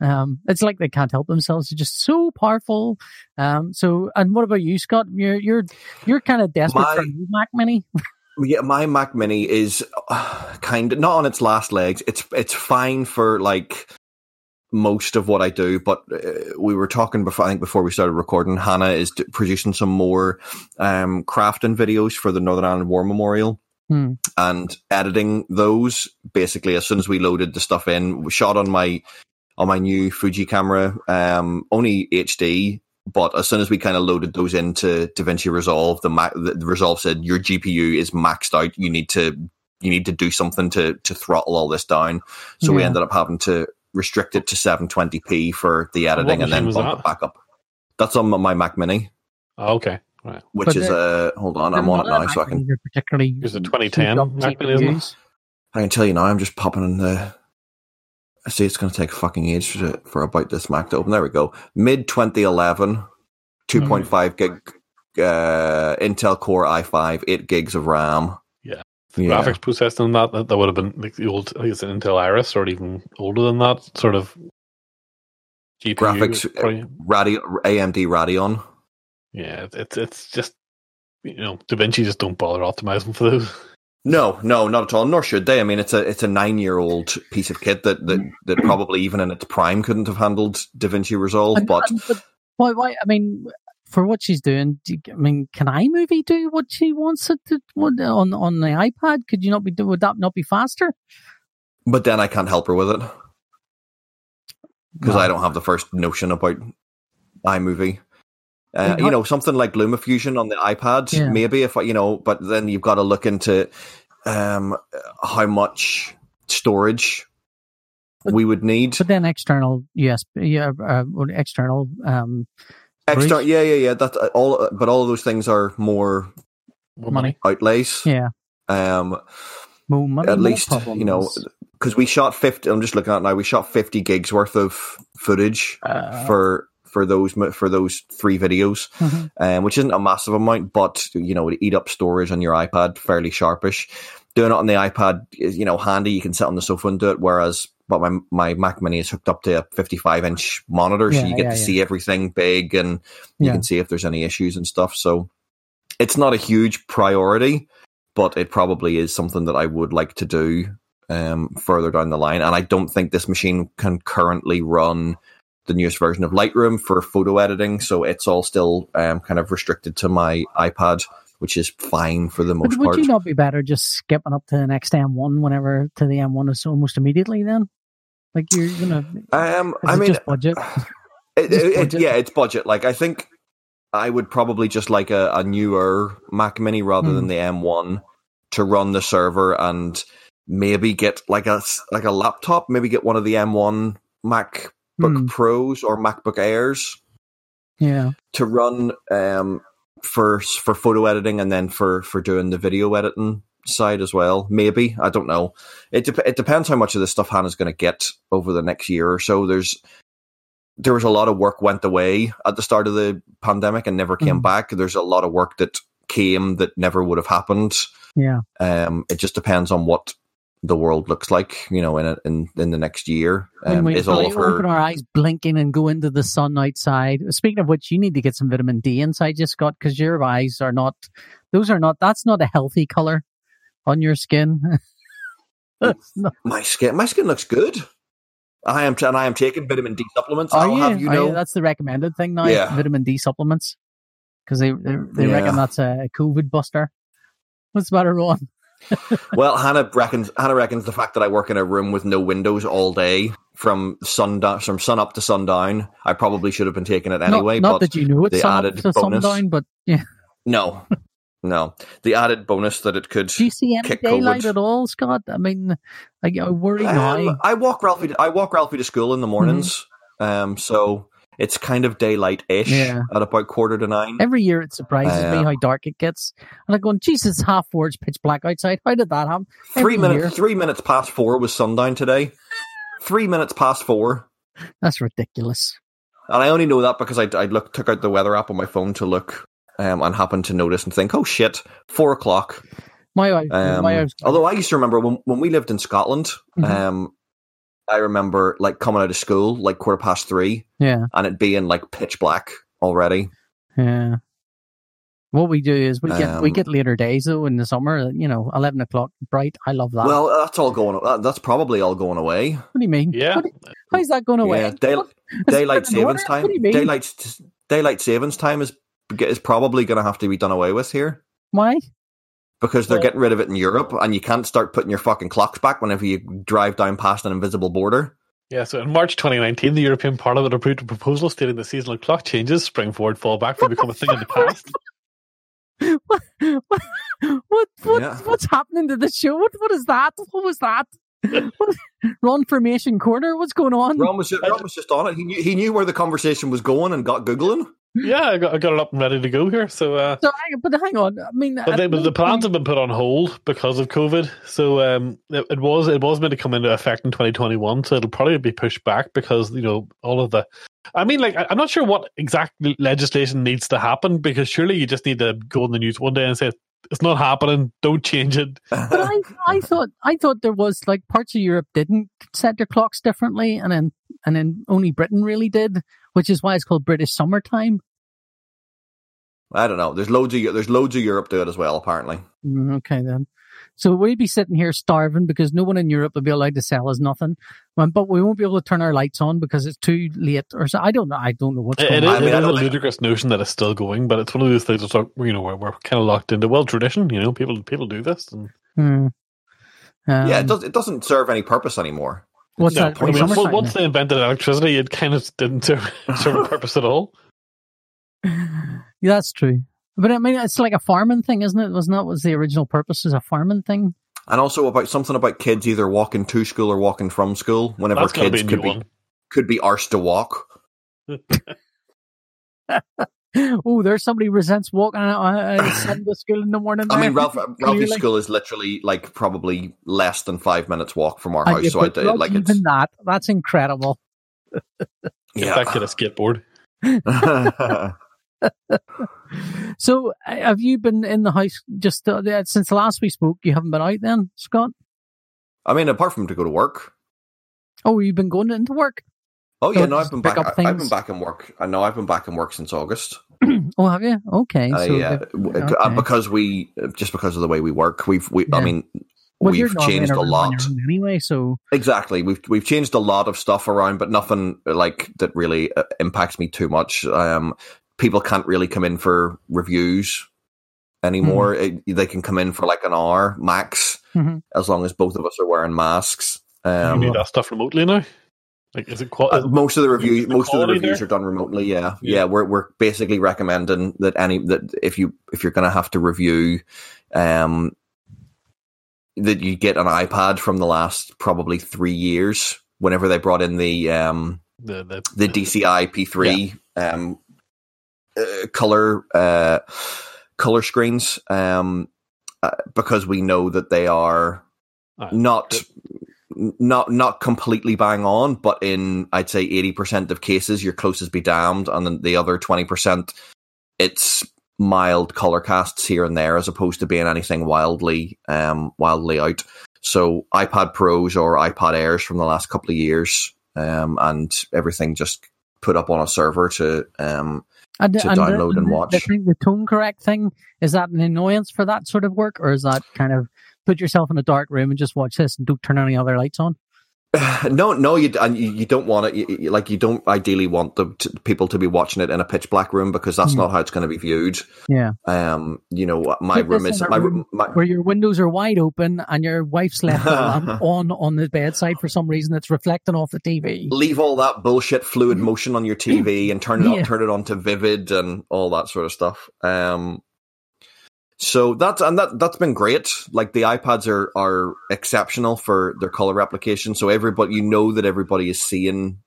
[SPEAKER 2] Um, it's like they can't help themselves. They're just so powerful. Um, so, and what about you, Scott? You're you're you're kind of desperate for a
[SPEAKER 3] My-
[SPEAKER 2] new Mac Mini.
[SPEAKER 3] Yeah, my Mac Mini is uh, kind of not on its last legs. It's it's fine for like most of what I do, but uh, we were talking before. I think before we started recording, Hannah is d- producing some more um, crafting videos for the Northern Ireland War Memorial.
[SPEAKER 2] Hmm.
[SPEAKER 3] And editing those basically as soon as we loaded the stuff in, we shot on my on my new Fuji camera, um, only HD, but as soon as we kind of loaded those into DaVinci Resolve, the, Mac, the, the Resolve said your GPU is maxed out. You need to you need to do something to to throttle all this down. So we ended up having to restrict it to 720p for the editing, and then bump
[SPEAKER 1] that?
[SPEAKER 3] it back up. That's on my Mac Mini,
[SPEAKER 1] Oh, okay, right.
[SPEAKER 3] which
[SPEAKER 2] But
[SPEAKER 3] is
[SPEAKER 2] a
[SPEAKER 3] uh hold on, I'm on it now, so I can
[SPEAKER 2] particularly
[SPEAKER 1] Here's a 2010 Mac Mini, isn't it?
[SPEAKER 2] CPUs.
[SPEAKER 3] I can tell you now. I'm just popping in the. I see it's going to take a fucking age for, for about this Mac to open. There we go. Mid 2011, 2.5 gig uh, Intel Core i5, 8 gigs of RAM.
[SPEAKER 1] Yeah.
[SPEAKER 3] Yeah.
[SPEAKER 1] Graphics processing on that, that that would have been like the old, I think it's an Intel Iris or even older than that sort of GPU.
[SPEAKER 3] Graphics, uh,
[SPEAKER 1] probably.
[SPEAKER 3] Radio, AMD Radeon.
[SPEAKER 1] yeah, it's- it's it's just you know DaVinci just don't bother optimizing for those.
[SPEAKER 3] No, no, not at all. Nor should they. I mean, it's a it's a nine year old piece of kit that, that that probably even in its prime couldn't have handled DaVinci Resolve.
[SPEAKER 2] And-
[SPEAKER 3] But
[SPEAKER 2] and- but why? Why? I mean, for what she's doing, do you, I mean, can iMovie do what she wants it to what, on on the iPad? Could you not be? Would that not be faster?
[SPEAKER 3] but then I can't help her with it because
[SPEAKER 2] No.
[SPEAKER 3] I don't have the first notion about iMovie. Uh, you know, something like LumaFusion on the iPad,
[SPEAKER 2] Yeah.
[SPEAKER 3] maybe if I, you know, but then you've got to look into um, how much storage
[SPEAKER 2] But-
[SPEAKER 3] we would need.
[SPEAKER 2] But then external USB, yeah, uh, external. Um,
[SPEAKER 3] Yeah, yeah, yeah. That's uh, all, but all of those things are more
[SPEAKER 2] Money.
[SPEAKER 3] outlays.
[SPEAKER 2] yeah,
[SPEAKER 3] Um,
[SPEAKER 2] More money,
[SPEAKER 3] at least you know because we shot 50 i'm just looking at it now we shot 50 gigs worth of footage
[SPEAKER 2] Uh,
[SPEAKER 3] for for those for those three videos
[SPEAKER 2] mhm.
[SPEAKER 3] um, which isn't a massive amount but you know it eat up storage on your ipad fairly sharpish doing it on the ipad is you know handy you can sit on the sofa and do it whereas but my my mac mini is hooked up to a 55 inch monitor so you get
[SPEAKER 2] yeah,
[SPEAKER 3] to
[SPEAKER 2] yeah.
[SPEAKER 3] see everything big and you
[SPEAKER 2] Yeah.
[SPEAKER 3] can see if there's any issues and stuff so it's not a huge priority but it probably is something that I would like to do um, further down the line. And I don't think this machine can currently run the newest version of Lightroom for photo editing, so it's all still um, kind of restricted to my iPad, which is fine for the most
[SPEAKER 2] would
[SPEAKER 3] part.
[SPEAKER 2] you not be better just skipping up to the next M1 whenever to the M1 is almost immediately then? Like you're gonna.
[SPEAKER 3] um, I mean,
[SPEAKER 2] just budget.
[SPEAKER 3] It- it-
[SPEAKER 2] budget.
[SPEAKER 3] yeah, it's budget. Like I think I would probably just like a, a newer Mac Mini rather than
[SPEAKER 2] Hmm.
[SPEAKER 3] the M1 to run the server and maybe get like a like a laptop. Maybe get one of the M1 MacBook
[SPEAKER 2] Hmm.
[SPEAKER 3] Pros or MacBook Airs
[SPEAKER 2] Yeah.
[SPEAKER 3] to run um, for for photo editing and then for for doing the video editing side as well. Maybe I don't know. It dep it depends how much of this stuff Hannah's going to get over the next year or so. There's there was a lot of work went away at the start of the pandemic and never came
[SPEAKER 2] Mm.
[SPEAKER 3] back. There's a lot of work that came that never would have happened.
[SPEAKER 2] Yeah.
[SPEAKER 3] Um, it just depends on what the world looks like, you know, in a, in in the next year. Um,
[SPEAKER 2] we
[SPEAKER 3] is all of her
[SPEAKER 2] open our eyes blinking and go into the sun outside. Speaking of which, you need to get some vitamin D inside just Scott, because your eyes are not, those are not, that's not a healthy color on your skin. Not-
[SPEAKER 3] my skin. My skin looks good. I am and I am taking vitamin D supplements.
[SPEAKER 2] are
[SPEAKER 3] I'll
[SPEAKER 2] you?
[SPEAKER 3] have you know.
[SPEAKER 2] That's the recommended thing now,
[SPEAKER 3] Yeah.
[SPEAKER 2] vitamin D supplements. Because they, they, they
[SPEAKER 3] Yeah.
[SPEAKER 2] reckon that's a COVID buster. What's the matter, Ron?
[SPEAKER 3] Well, Hannah reckons Hannah reckons the fact that I work in a room with no windows all day from sundown from sun up to sundown, I probably should have been taking it anyway.
[SPEAKER 2] not, not
[SPEAKER 3] but
[SPEAKER 2] that you know it's
[SPEAKER 3] the
[SPEAKER 2] sun up
[SPEAKER 3] added
[SPEAKER 2] to
[SPEAKER 3] bonus-
[SPEAKER 2] sundown, but yeah.
[SPEAKER 3] no, no, the added bonus that it could.
[SPEAKER 2] Do you see any
[SPEAKER 3] Kick
[SPEAKER 2] daylight
[SPEAKER 3] COVID.
[SPEAKER 2] at all, Scott? I mean, I, I worry.
[SPEAKER 3] Um, I walk Ralphie. I walk Ralphie to school in the mornings. Um, so it's kind of daylight ish
[SPEAKER 2] Yeah.
[SPEAKER 3] at about quarter to nine.
[SPEAKER 2] Every year it surprises me
[SPEAKER 3] Uh,
[SPEAKER 2] how dark it gets. And I'm going, Jesus, half four, it's pitch black outside. How did that happen?
[SPEAKER 3] Three minutes.
[SPEAKER 2] year.
[SPEAKER 3] Three minutes past four was sundown today. Three minutes past four.
[SPEAKER 2] That's ridiculous.
[SPEAKER 3] And I only know that because I, I look, took out the weather app on my phone to look um, and happen to notice and think, oh shit, four o'clock.
[SPEAKER 2] My, eye-
[SPEAKER 3] Um,
[SPEAKER 2] my eyes,
[SPEAKER 3] although I used to remember when, when we lived in Scotland,
[SPEAKER 2] Mhm.
[SPEAKER 3] um, I remember like coming out of school like quarter past three
[SPEAKER 2] yeah,
[SPEAKER 3] and it being like pitch black already.
[SPEAKER 2] yeah. What we do is we get we
[SPEAKER 3] Um,
[SPEAKER 2] get later days though in the summer. You know, eleven o'clock bright. I love that.
[SPEAKER 3] Well, that's all going. That, that's probably all going away.
[SPEAKER 2] what do you mean?
[SPEAKER 1] Yeah.
[SPEAKER 2] What do- how's that going away?
[SPEAKER 3] Yeah, day, daylight
[SPEAKER 2] it order?
[SPEAKER 3] savings time.
[SPEAKER 2] What do you mean?
[SPEAKER 3] Daylight daylight savings time is is probably going to have to be done away with here
[SPEAKER 2] Why?
[SPEAKER 3] because they're
[SPEAKER 1] Well-
[SPEAKER 3] getting rid of it in Europe, and you can't start putting your fucking clocks back whenever you drive down past an invisible border.
[SPEAKER 1] Yeah, so in March 2019, the European Parliament approved a proposal stating that seasonal clock changes, spring forward, fall back, will become a thing in the past.
[SPEAKER 2] what? What? What? what
[SPEAKER 3] Yeah.
[SPEAKER 2] What's happening to the show? What? What is that? What was that? What- Ron Formation Corner. What's going on?
[SPEAKER 3] Ron was just, Ron was just on it. He knew, he knew where the conversation was going and got googling.
[SPEAKER 1] Yeah, I got, I got it up and ready to go here. So, uh,
[SPEAKER 2] So, hang- but hang on. I mean,
[SPEAKER 1] but, they, but
[SPEAKER 2] no
[SPEAKER 1] the plans
[SPEAKER 2] point-
[SPEAKER 1] have been put on hold because of COVID. So, um, it, it was it was meant to come into effect in 2021. So it'll probably be pushed back because you know all of the. I mean, like I- I'm not sure what exact legislation needs to happen because surely you just need to go on the news one day and say it's not happening. Don't change it.
[SPEAKER 2] But I, I thought, I thought there was like parts of Europe didn't set their clocks differently, and then and then only Britain really did, which is why it's called British summertime.
[SPEAKER 3] I don't know. There's loads of there's loads of Europe do it as well. Apparently,
[SPEAKER 2] Mm, Okay, then. So we'd be sitting here starving because no one in Europe would be allowed to sell us nothing, Um, but we won't be able to turn our lights on because it's too late. Or so I don't know. I don't know what's
[SPEAKER 1] It,
[SPEAKER 2] going
[SPEAKER 1] it is,
[SPEAKER 2] on.
[SPEAKER 3] I mean,
[SPEAKER 1] it
[SPEAKER 3] I
[SPEAKER 1] is a
[SPEAKER 3] don't think-
[SPEAKER 1] ludicrous notion that it's still going, but it's one of those things that's like, you know we're, we're kind of locked into well tradition. You know, people people do this. And,
[SPEAKER 2] Hmm.
[SPEAKER 3] yeah,
[SPEAKER 2] Um,
[SPEAKER 3] it does. It doesn't serve any purpose anymore.
[SPEAKER 2] What's
[SPEAKER 3] no
[SPEAKER 2] that?
[SPEAKER 1] I mean,
[SPEAKER 2] Summertime?
[SPEAKER 1] once they invented electricity, it kind of didn't serve, serve a purpose at all.
[SPEAKER 2] yeah, that's true. But I mean, it's like a farming thing, isn't it? Wasn't that was the original purpose? Is a farming thing?
[SPEAKER 3] And also about something about kids either walking to school or walking from school. Whenever
[SPEAKER 1] That's
[SPEAKER 3] kids
[SPEAKER 1] be
[SPEAKER 3] could
[SPEAKER 1] new
[SPEAKER 3] be
[SPEAKER 1] one.
[SPEAKER 3] could be arsed to walk.
[SPEAKER 2] oh, there's somebody resents walking out uh, son to school in the morning.
[SPEAKER 3] I mean,
[SPEAKER 2] there.
[SPEAKER 3] Ralph, Ralphie's school is literally like probably less than five minutes walk from our
[SPEAKER 2] Uh,
[SPEAKER 3] house. so I
[SPEAKER 2] but
[SPEAKER 3] do
[SPEAKER 2] not
[SPEAKER 3] like it's
[SPEAKER 2] even that. That's incredible.
[SPEAKER 1] Get
[SPEAKER 3] yeah.
[SPEAKER 1] that kid a skateboard.
[SPEAKER 2] So, uh, have you been in the house just uh, uh, since last we spoke? You haven't been out then, Scott?
[SPEAKER 3] I mean, apart from to go to work.
[SPEAKER 2] Oh, you've been going into work.
[SPEAKER 3] Oh
[SPEAKER 2] So
[SPEAKER 3] yeah, no,
[SPEAKER 2] just
[SPEAKER 3] I've been back. I, I've been back in work. I know I've been back in work since August.
[SPEAKER 2] Oh, have you? Okay.
[SPEAKER 3] Uh,
[SPEAKER 2] so
[SPEAKER 3] yeah,
[SPEAKER 2] the-
[SPEAKER 3] w- uh,
[SPEAKER 2] okay.
[SPEAKER 3] because we just because of the way we work, we've we. I mean,
[SPEAKER 2] well,
[SPEAKER 3] we've changed a lot.
[SPEAKER 2] anyway. So,
[SPEAKER 3] Exactly, we've we've changed a lot of stuff around, but nothing like that really uh, impacts me too much. Um, people can't really come in for reviews anymore.
[SPEAKER 2] Hmm.
[SPEAKER 3] It- they can come in for like an hour max,
[SPEAKER 2] Mhm.
[SPEAKER 3] as long as both of us are wearing masks.
[SPEAKER 1] you
[SPEAKER 3] Um,
[SPEAKER 1] do that stuff remotely now. Like, is it qual-
[SPEAKER 3] Uh, most of the reviews,
[SPEAKER 1] the
[SPEAKER 3] most of the reviews
[SPEAKER 1] there?
[SPEAKER 3] are done remotely. Yeah. yeah,
[SPEAKER 1] Yeah.
[SPEAKER 3] We're we're basically recommending that any that if you if you're going to have to review, um, that you get an iPad from the last probably three years. Whenever they brought in the um
[SPEAKER 1] the the,
[SPEAKER 3] the DCI P3 um uh, color uh color screens um uh, because we know that they are
[SPEAKER 1] Ah,
[SPEAKER 3] not. Not not completely bang on but in i'd say 80% of cases your closest be damned and then the other 20% it's mild color casts here and there as opposed to being anything wildly um wildly out so ipad pros or ipad airs from the last couple of years um and everything just put up on a server to um
[SPEAKER 2] and,
[SPEAKER 3] To
[SPEAKER 2] and
[SPEAKER 3] download and watch.
[SPEAKER 2] The, thing, the tone correct thing is that an annoyance for that sort of work, or is that kind of put yourself in a dark room and just watch this and don't turn any other lights on?
[SPEAKER 3] no, no, you and you, you don't want it. You, you- like you don't ideally want the t- people to be watching it in a pitch black room because that's
[SPEAKER 2] Hmm.
[SPEAKER 3] not how it's going to be viewed.
[SPEAKER 2] Yeah,
[SPEAKER 3] Um, you know, my
[SPEAKER 2] Put
[SPEAKER 3] room is my
[SPEAKER 2] room.
[SPEAKER 3] My,
[SPEAKER 2] where your windows are wide open and your wife's left lamp on on the bedside for some reason that's reflecting off the TV.
[SPEAKER 3] leave all that bullshit fluid motion on your TV and turn it
[SPEAKER 2] Yeah.
[SPEAKER 3] on, turn it on to vivid and all that sort of stuff. Um, so that's and that that's been great. Like the iPads are are exceptional for their color replication. So everybody, you know that everybody is seeing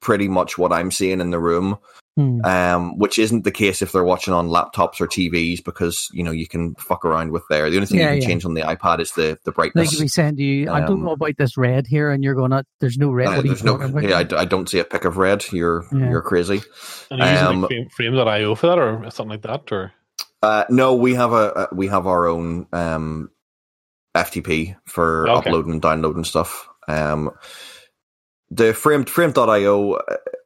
[SPEAKER 3] pretty much what I'm seeing in the room.
[SPEAKER 2] Hmm.
[SPEAKER 3] um, which isn't the case if they're watching on laptops or TVs because you know you can fuck around with there. The only thing
[SPEAKER 2] Yeah,
[SPEAKER 3] you can
[SPEAKER 2] yeah.
[SPEAKER 3] change on the iPad is the the
[SPEAKER 2] They
[SPEAKER 3] brightness.
[SPEAKER 2] could be saying to you, "I don't
[SPEAKER 3] Um,
[SPEAKER 2] know about this red here," and you're going, to, "There's no red."
[SPEAKER 3] Uh,
[SPEAKER 2] what are you
[SPEAKER 3] there's no,
[SPEAKER 2] talking about?"
[SPEAKER 3] yeah, I, d- I don't see a pick of red. You're
[SPEAKER 2] Yeah.
[SPEAKER 3] you're crazy.
[SPEAKER 1] and you using
[SPEAKER 3] um,
[SPEAKER 1] like frame, frame.io for that or something like that, or
[SPEAKER 3] Uh, no, we have a, a we have our own um, FTP for
[SPEAKER 1] Okay.
[SPEAKER 3] uploading and downloading stuff. Um, the frame frame.io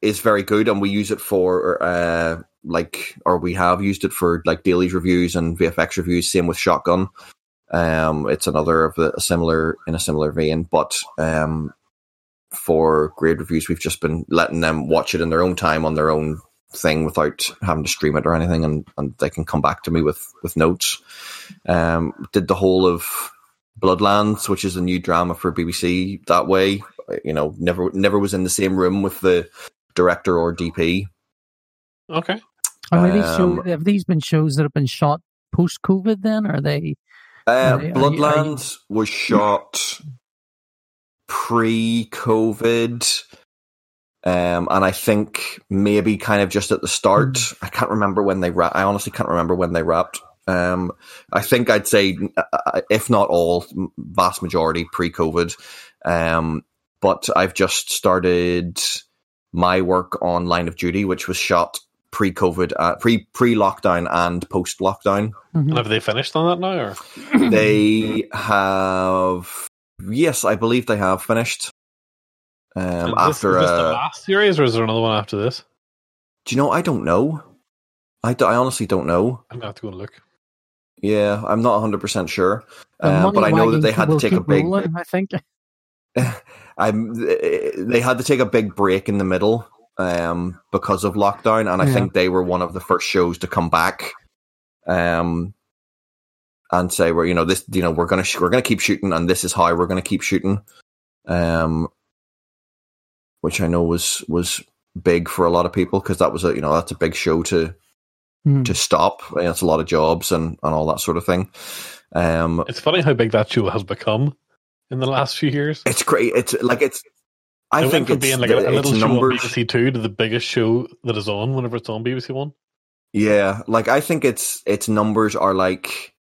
[SPEAKER 3] is very good, and we use it for uh, like, or we have used it for like dailies reviews and VFX reviews. Same with Shotgun. Um, it's another of the a similar in a similar vein, but um, for grade reviews, we've just been letting them watch it in their own time on their own thing without having to stream it or anything, and, and they can come back to me with with notes. Um, did the whole of Bloodlands, which is a new drama for BBC, that way. You know, never never was in the same room with the director or DP.
[SPEAKER 1] okay.
[SPEAKER 2] Are these show,
[SPEAKER 3] Um,
[SPEAKER 2] have these been shows that have been shot post COVID? Then are they?
[SPEAKER 3] Uh,
[SPEAKER 2] Are you- are you-
[SPEAKER 3] Bloodlands was shot pre-COVID, um, and I think maybe kind of just at the start. I can't remember when they wrapped. I honestly can't remember when they wrapped. Um, I think I'd say, uh, if not all, vast majority pre-COVID. Um, but I've just started my work on Line of Duty, which was shot pre-COVID, uh, pre pre-lockdown and post-lockdown
[SPEAKER 2] Mhm.
[SPEAKER 1] Have they finished on that now, or
[SPEAKER 3] they have yes i believe they have finished um
[SPEAKER 1] is this,
[SPEAKER 3] after
[SPEAKER 1] is this the
[SPEAKER 3] uh
[SPEAKER 1] last series, or is there another one after this?
[SPEAKER 3] do you know i don't know I, I honestly don't know
[SPEAKER 1] I'm gonna have to go and look.
[SPEAKER 3] yeah i'm not 100% sure
[SPEAKER 2] The
[SPEAKER 3] uh, but i know that they had to take a big
[SPEAKER 2] rolling, I think.
[SPEAKER 3] I'm, they had to take a big break in the middle um, because of lockdown, and I
[SPEAKER 2] Yeah.
[SPEAKER 3] think they were one of the first shows to come back um, and say, "We're you know this you know we're gonna sh- we're gonna keep shooting, and this is how we're gonna keep shooting," um, which I know was was big for a lot of people because that was a you know that's a big show to
[SPEAKER 2] Hmm.
[SPEAKER 3] to stop. You know, it's a lot of jobs and and all that sort of thing. Um,
[SPEAKER 1] It's funny how big that show has become in the last few years.
[SPEAKER 3] it's great. It's like it's. I
[SPEAKER 1] it
[SPEAKER 3] think it's
[SPEAKER 1] being like a, a
[SPEAKER 3] it's
[SPEAKER 1] little show on. BBC Two to the biggest show that is on whenever it's on BBC One.
[SPEAKER 3] Yeah, like I think its its numbers are like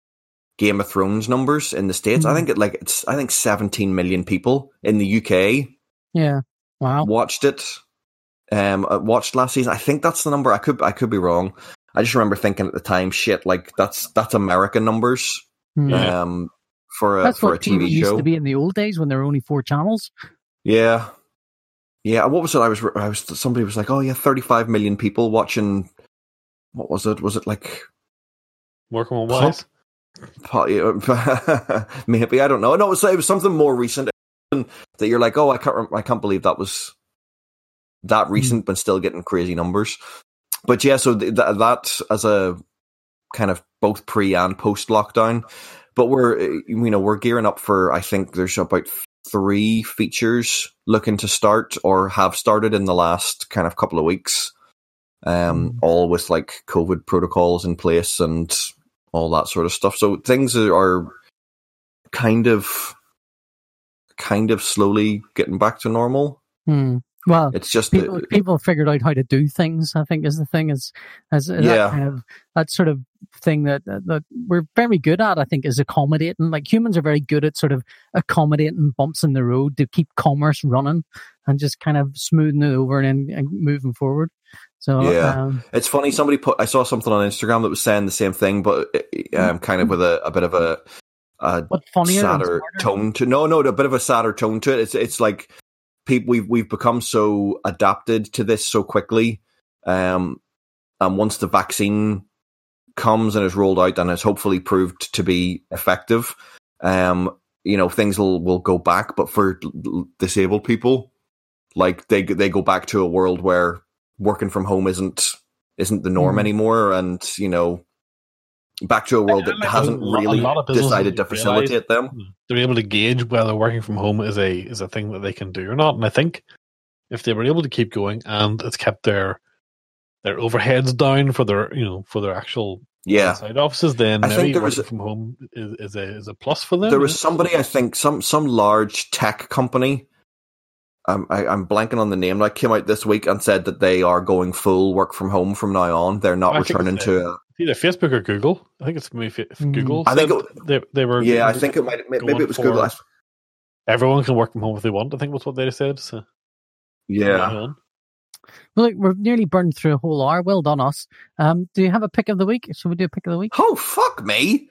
[SPEAKER 3] Game of Thrones numbers in the states. I
[SPEAKER 2] Mhm.
[SPEAKER 3] think it like it's I think 17 million people in the UK
[SPEAKER 2] Yeah. Wow.
[SPEAKER 3] watched it. Um, uh, watched last season. I think that's the number. I could I could be wrong. I just remember thinking at the time, shit, like that's that's American numbers.
[SPEAKER 2] Hmm.
[SPEAKER 1] Yeah.
[SPEAKER 3] Um, for a
[SPEAKER 2] That's
[SPEAKER 3] for
[SPEAKER 2] what
[SPEAKER 3] a TV
[SPEAKER 2] used
[SPEAKER 3] show.
[SPEAKER 2] to be in the old days when there were only four channels.
[SPEAKER 3] Yeah, yeah. What was it? I was I was somebody was like, oh yeah, 35 million people watching. What was it? Was it like
[SPEAKER 1] Working on
[SPEAKER 3] Pop-
[SPEAKER 1] wise.
[SPEAKER 3] Po- Maybe I don't know. No, it was, it was something more recent that you're like, oh, I can't, I can't believe that was that recent, but still getting crazy numbers. But yeah, so th- th- that as a kind of both pre and post lockdown. But we're uh, you know we're gearing up for. I think there's about three features looking to start or have started in the last kind of couple of weeks. Um, all with like COVID protocols in place and all that sort of stuff. So things are kind of kind of slowly getting back to normal.
[SPEAKER 2] Hmm. Well,
[SPEAKER 3] It's just
[SPEAKER 2] people
[SPEAKER 3] that,
[SPEAKER 2] people figured out how to do things. I think is the thing is as
[SPEAKER 3] Yeah.
[SPEAKER 2] that kind of that sort of thing that that we're very good at. I think is accommodating. Like humans are very good at sort of accommodating bumps in the road to keep commerce running and just kind of smoothing it over and, and moving forward. So
[SPEAKER 3] Yeah.
[SPEAKER 2] um,
[SPEAKER 3] it's funny. Somebody put I saw something on Instagram that was saying the same thing, but um, kind of with a, a bit of a, a sadder tone to no no a bit of a sadder tone to it. It's it's like people we've we've become so adapted to this so quickly um and once the vaccine comes and is rolled out and is hopefully proved to be effective um you know things will will go back. But for disabled people like they they go back to a world where working from home isn't isn't the norm
[SPEAKER 2] Mhm.
[SPEAKER 3] anymore. And you know back to a world
[SPEAKER 1] I- I
[SPEAKER 3] that hasn't
[SPEAKER 1] lot-
[SPEAKER 3] really
[SPEAKER 1] lot of businesses
[SPEAKER 3] decided to facilitate them
[SPEAKER 1] They're able to gauge whether working from home is a is a thing that they can do or not. And I think if they were able to keep going and it's kept their their overheads down for their you know for their actual
[SPEAKER 3] yeah
[SPEAKER 1] side offices, then
[SPEAKER 3] I think
[SPEAKER 1] maybe working
[SPEAKER 3] a-
[SPEAKER 1] from home is, is a is a plus for them.
[SPEAKER 3] there was somebody I think some some large tech company. Um, I, I'm blanking on the name. That came out this week and said that they are going full work from home from now on. They're not
[SPEAKER 1] I
[SPEAKER 3] returning to. A,
[SPEAKER 1] either Facebook or Google. I think it's maybe Fa-
[SPEAKER 2] Mm.
[SPEAKER 1] Google.
[SPEAKER 3] I think it-
[SPEAKER 1] they they were.
[SPEAKER 3] yeah, I think it might. Maybe it was Google. I-
[SPEAKER 1] everyone can work from home if they want. I think was what they said. So
[SPEAKER 3] Yeah.
[SPEAKER 2] Well, look, we've nearly burned through a whole hour. Well done, us. Um, do you have a pick of the week? Should we do a pick of the week?
[SPEAKER 3] Oh fuck me!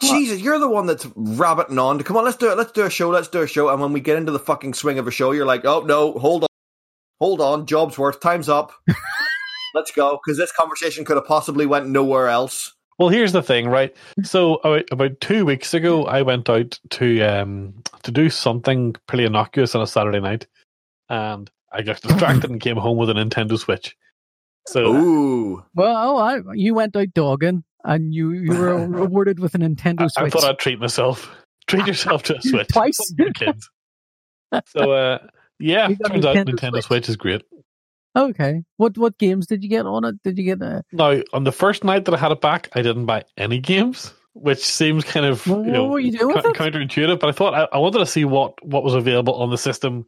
[SPEAKER 2] What?
[SPEAKER 3] Jesus, you're the one that's rabbiting on. Come on, let's do it. Let's do a show. Let's do a show. And when we get into the fucking swing of a show, you're like, oh no, hold on, hold on. Job's worth. Time's up. let's go because this conversation could have possibly went nowhere else.
[SPEAKER 1] Well, here's the thing, right? So about, about two weeks ago, I went out to um to do something pretty innocuous on a Saturday night, and I got distracted and came home with a Nintendo Switch. So
[SPEAKER 3] Ooh.
[SPEAKER 2] Well, oh, I, you went out dogging and you, you were rewarded with a Nintendo
[SPEAKER 1] I, I thought I'd treat myself. Treat yourself to a Switch
[SPEAKER 2] Twice.
[SPEAKER 1] Kids. So uh, yeah,
[SPEAKER 2] You got
[SPEAKER 1] turns out
[SPEAKER 2] Nintendo
[SPEAKER 1] Nintendo
[SPEAKER 2] Switch.
[SPEAKER 1] Switch. is great.
[SPEAKER 2] Okay. What what games did you get on it? Did you get uh,
[SPEAKER 1] No, on the first night that I had it back, I didn't buy any games, which seems kind of you know,
[SPEAKER 2] what were you doing
[SPEAKER 1] counterintuitive. But I thought I, I wanted to see what what was available on the system,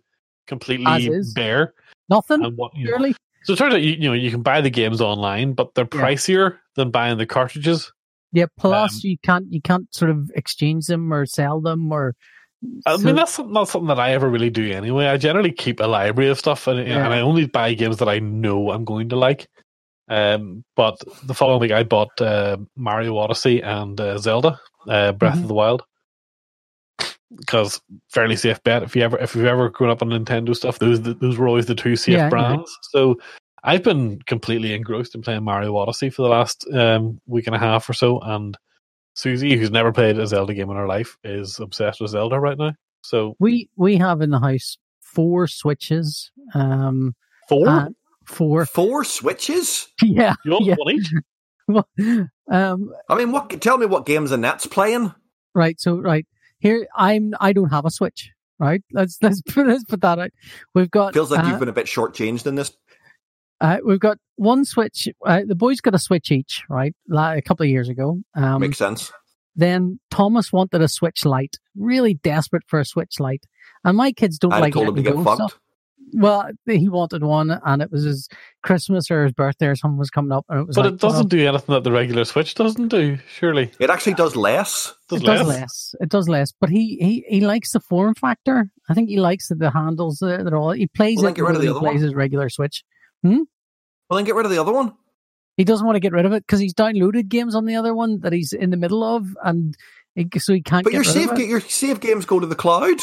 [SPEAKER 1] completely bare,
[SPEAKER 2] nothing?
[SPEAKER 1] and what So it turns out you, you know you can buy the games online, but they're
[SPEAKER 2] Yeah.
[SPEAKER 1] pricier than buying the cartridges.
[SPEAKER 2] Yeah. Plus,
[SPEAKER 1] Um,
[SPEAKER 2] you can't you can't sort of exchange them or sell them or.
[SPEAKER 1] I
[SPEAKER 2] so-
[SPEAKER 1] mean that's not- something that I ever really do anyway. I generally keep a library of stuff, and,
[SPEAKER 2] Yeah.
[SPEAKER 1] and I only buy games that I know I'm going to like. Um, but the following week I bought uh, Mario Odyssey and uh, Zelda uh, Breath
[SPEAKER 2] Mhm.
[SPEAKER 1] of the Wild because fairly safe bet. If you ever if you've ever grown up on Nintendo stuff, those those were always the two safe
[SPEAKER 2] Yeah, yeah.
[SPEAKER 1] brands. So I've been completely engrossed in playing Mario Odyssey for the last um, week and a half or so, and Susie, who's never played a Zelda game in her life, is obsessed with Zelda right now. So
[SPEAKER 2] we we have in the house four switches. Um,
[SPEAKER 1] four,
[SPEAKER 2] and four.
[SPEAKER 3] Four switches?
[SPEAKER 2] Yeah.
[SPEAKER 1] you want
[SPEAKER 2] yeah.
[SPEAKER 1] one each?
[SPEAKER 2] um.
[SPEAKER 3] I mean, what? Tell me what games Annette's playing.
[SPEAKER 2] Right. So right here, I'm. I don't have a switch. Right. Let's let's put let's put that out. We've got.
[SPEAKER 3] Feels like
[SPEAKER 2] uh,
[SPEAKER 3] you've been a bit shortchanged in this.
[SPEAKER 2] Uh, we've got one switch. Uh, the boys got a switch each, right? La- a couple of years ago. Um,
[SPEAKER 3] Makes sense.
[SPEAKER 2] then Thomas wanted a switch light, really desperate for a switch light, and my kids don't
[SPEAKER 3] I
[SPEAKER 2] like
[SPEAKER 3] told him to get fucked.
[SPEAKER 2] stuff. Well, he wanted one, and it was his Christmas or his birthday or something was coming up, and it was.
[SPEAKER 1] But
[SPEAKER 2] like,
[SPEAKER 1] it doesn't do anything that the regular Switch doesn't do. Surely,
[SPEAKER 3] It actually does less.
[SPEAKER 1] does
[SPEAKER 2] it does
[SPEAKER 1] less.
[SPEAKER 2] less. It does less, but he, he, he likes the form factor. I think he likes that the handles uh, that are all. He plays
[SPEAKER 3] Well,
[SPEAKER 2] it
[SPEAKER 3] get rid of the
[SPEAKER 2] than he
[SPEAKER 3] other one.
[SPEAKER 2] plays his regular Switch.
[SPEAKER 3] Well, then get rid of the other one.
[SPEAKER 2] He doesn't want to get rid of it because he's downloaded games on the other one that he's in the middle of, and he, so he can't.
[SPEAKER 3] But
[SPEAKER 2] get
[SPEAKER 3] your
[SPEAKER 2] rid
[SPEAKER 3] save
[SPEAKER 2] of it.
[SPEAKER 3] your save games go to the cloud.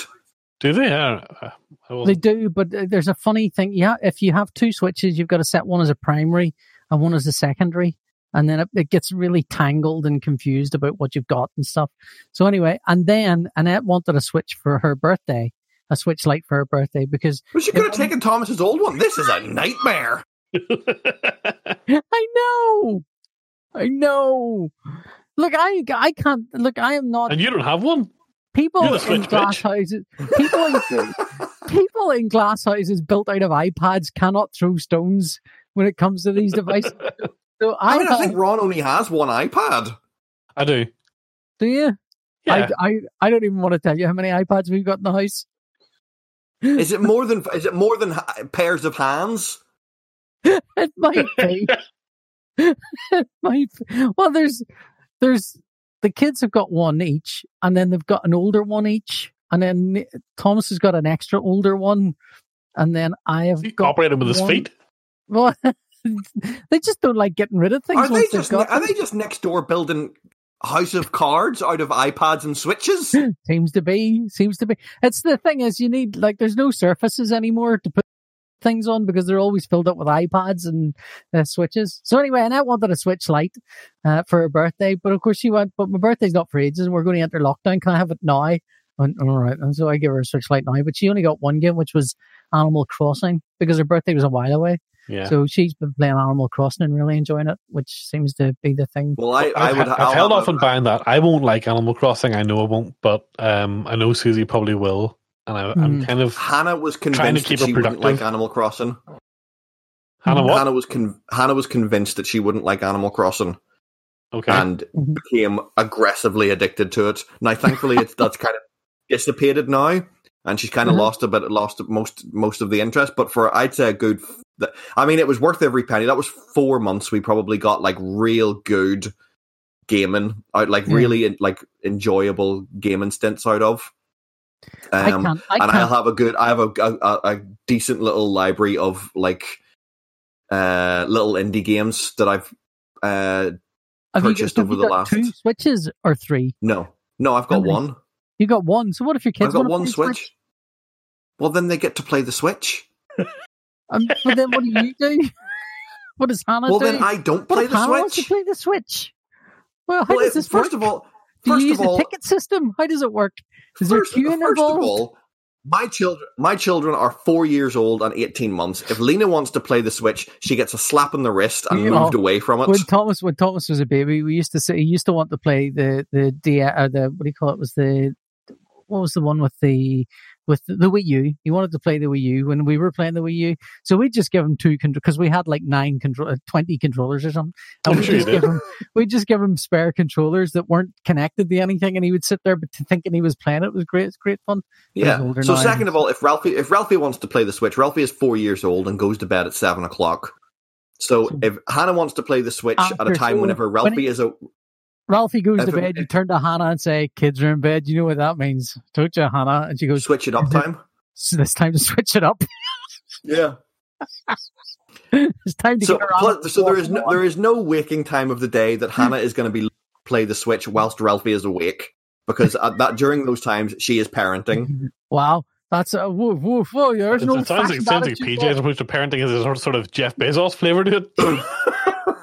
[SPEAKER 1] Do they? Yeah. I- I
[SPEAKER 2] They do, but uh, there's a funny thing. Yeah, if you have two switches, you've got to set one as a primary and one as a secondary, and then it, it gets really tangled and confused about what you've got and stuff. So anyway, and then Annette wanted a switch for her birthday, a switch light for her birthday because
[SPEAKER 3] But she could have taken Thomas's old one. This is a nightmare.
[SPEAKER 2] I know, I know. Look, I I can't look. I am not
[SPEAKER 1] and you don't have one.
[SPEAKER 2] people in
[SPEAKER 1] Switch
[SPEAKER 2] glass
[SPEAKER 1] bitch.
[SPEAKER 2] houses. People in people in glass houses built out of iPads cannot throw stones when it comes to these devices. So I,
[SPEAKER 3] I mean, I think Ron only has one iPad.
[SPEAKER 1] I do.
[SPEAKER 2] do you?
[SPEAKER 1] Yeah.
[SPEAKER 2] I, I I don't even want to tell you how many iPads we've got in the house.
[SPEAKER 3] Is it more than is it more than pairs of hands?
[SPEAKER 2] It might be. it might. Be. Well, there's there's the kids have got one each, and then they've got an older one each, and then Thomas has got an extra older one, and then I have
[SPEAKER 1] He
[SPEAKER 2] got
[SPEAKER 1] operated with his feet.
[SPEAKER 2] Well, they just don't like getting rid of things.
[SPEAKER 3] Are they just
[SPEAKER 2] got
[SPEAKER 3] are they just next door building House of Cards out of iPads and switches?
[SPEAKER 2] Seems to be. Seems to be. It's the thing is, you need like there's no surfaces anymore to put things on because they're always filled up with iPads and uh, switches. So anyway, Annette wanted a Switch Lite uh, for her birthday, but of course she went. But my birthday's not for ages, and we're going to enter lockdown. Can I have it now? I went, all right, and so I gave her a Switch Lite now, but she only got one game, which was Animal Crossing, because her birthday was a while away.
[SPEAKER 1] Yeah.
[SPEAKER 2] So she's been playing Animal Crossing and really enjoying it, which seems to be the thing.
[SPEAKER 3] Well, I, I
[SPEAKER 1] I've,
[SPEAKER 3] would.
[SPEAKER 1] I've
[SPEAKER 3] I'll
[SPEAKER 1] held off
[SPEAKER 3] a-
[SPEAKER 1] on buying that. I won't like Animal Crossing. I know I won't, but um, I know Susie probably will, and I, I'm
[SPEAKER 2] Hmm.
[SPEAKER 1] kind of
[SPEAKER 3] Hannah was
[SPEAKER 1] Trying to
[SPEAKER 3] convinced
[SPEAKER 1] keep
[SPEAKER 3] that she wouldn't like Animal Crossing.
[SPEAKER 1] Hannah. What?
[SPEAKER 3] Hannah was con- Hannah was convinced that she wouldn't like Animal Crossing
[SPEAKER 1] Okay.
[SPEAKER 3] and
[SPEAKER 2] Mhm.
[SPEAKER 3] became aggressively addicted to it. Now, thankfully, it's that's kind of dissipated now, and she's kind of
[SPEAKER 2] Mhm.
[SPEAKER 3] lost a bit, lost most most of the interest. But for I'd say a good, I mean, it was worth every penny. That was four months. We probably got like real good gaming out, like
[SPEAKER 2] Yeah.
[SPEAKER 3] really like enjoyable gaming stints out of.
[SPEAKER 2] I
[SPEAKER 3] Um,
[SPEAKER 2] can't. I
[SPEAKER 3] and. I'll have a good, I have a, a, a decent little library of like uh little indie games that I've uh
[SPEAKER 2] have you,
[SPEAKER 3] purchased
[SPEAKER 2] have
[SPEAKER 3] over
[SPEAKER 2] you
[SPEAKER 3] the
[SPEAKER 2] got
[SPEAKER 3] last-
[SPEAKER 2] two switches or three?
[SPEAKER 3] no no I've got one.
[SPEAKER 2] You got one. So what if your kids
[SPEAKER 3] I've got one
[SPEAKER 2] play
[SPEAKER 3] Switch. Well, then they get to play the Switch.
[SPEAKER 2] Um, but then what do you do? what does Hannah
[SPEAKER 3] Well,
[SPEAKER 2] do?
[SPEAKER 3] then I don't play
[SPEAKER 2] if
[SPEAKER 3] the
[SPEAKER 2] Hannah to
[SPEAKER 3] Switch.
[SPEAKER 2] play the Switch? Well, how
[SPEAKER 3] Well,
[SPEAKER 2] does
[SPEAKER 3] it-
[SPEAKER 2] this
[SPEAKER 3] first
[SPEAKER 2] work?
[SPEAKER 3] of all,
[SPEAKER 2] do
[SPEAKER 3] first
[SPEAKER 2] you use
[SPEAKER 3] of all,
[SPEAKER 2] a ticket system? How does it work? Is there
[SPEAKER 3] first,
[SPEAKER 2] queuing
[SPEAKER 3] first
[SPEAKER 2] involved?
[SPEAKER 3] of all, my children, my children are four years old and eighteen months. If Lena wants to play the Switch, she gets a slap on the wrist and
[SPEAKER 2] Yeah.
[SPEAKER 3] moved away from it.
[SPEAKER 2] when Thomas when Thomas was a baby, we used to say he used to want to play the the D or the what do you call it was the what was the one with the with the, Wii U. He wanted to play the Wii U when we were playing the Wii U. So we'd just give him two control because we had like nine control, uh, twenty controllers or something. And we
[SPEAKER 1] sure
[SPEAKER 2] just give him we just give him spare controllers that weren't connected to anything, and he would sit there but thinking he was playing it was great. It's great fun.
[SPEAKER 3] Yeah. So second of all, if Ralphie if Ralphie wants to play the Switch, Ralphie is four years old and goes to bed at seven o'clock. So if Hannah wants to play the Switch at a time whenever
[SPEAKER 2] when
[SPEAKER 3] Ralphie
[SPEAKER 2] it-
[SPEAKER 3] is a
[SPEAKER 2] Ralphie goes to
[SPEAKER 3] If it-
[SPEAKER 2] bed. You turn to Hannah and say, "Kids are in bed." You know what that means, don't you, Hannah? And she goes,
[SPEAKER 3] switch it up time.
[SPEAKER 2] "So "It's time to switch it up.
[SPEAKER 3] Yeah.
[SPEAKER 2] it's time to
[SPEAKER 3] So
[SPEAKER 2] get around."
[SPEAKER 3] plus, so there is no, there is no waking time of the day that hmm. Hannah is going to be play the Switch whilst Ralphie is awake because at that during those times she is parenting.
[SPEAKER 2] Wow, that's a whoa, whoa, whoa. There's
[SPEAKER 1] It,
[SPEAKER 2] no.
[SPEAKER 1] it sounds like,
[SPEAKER 2] fashioned
[SPEAKER 1] sounds like PJ as opposed to parenting is a sort of Jeff Bezos flavor to it.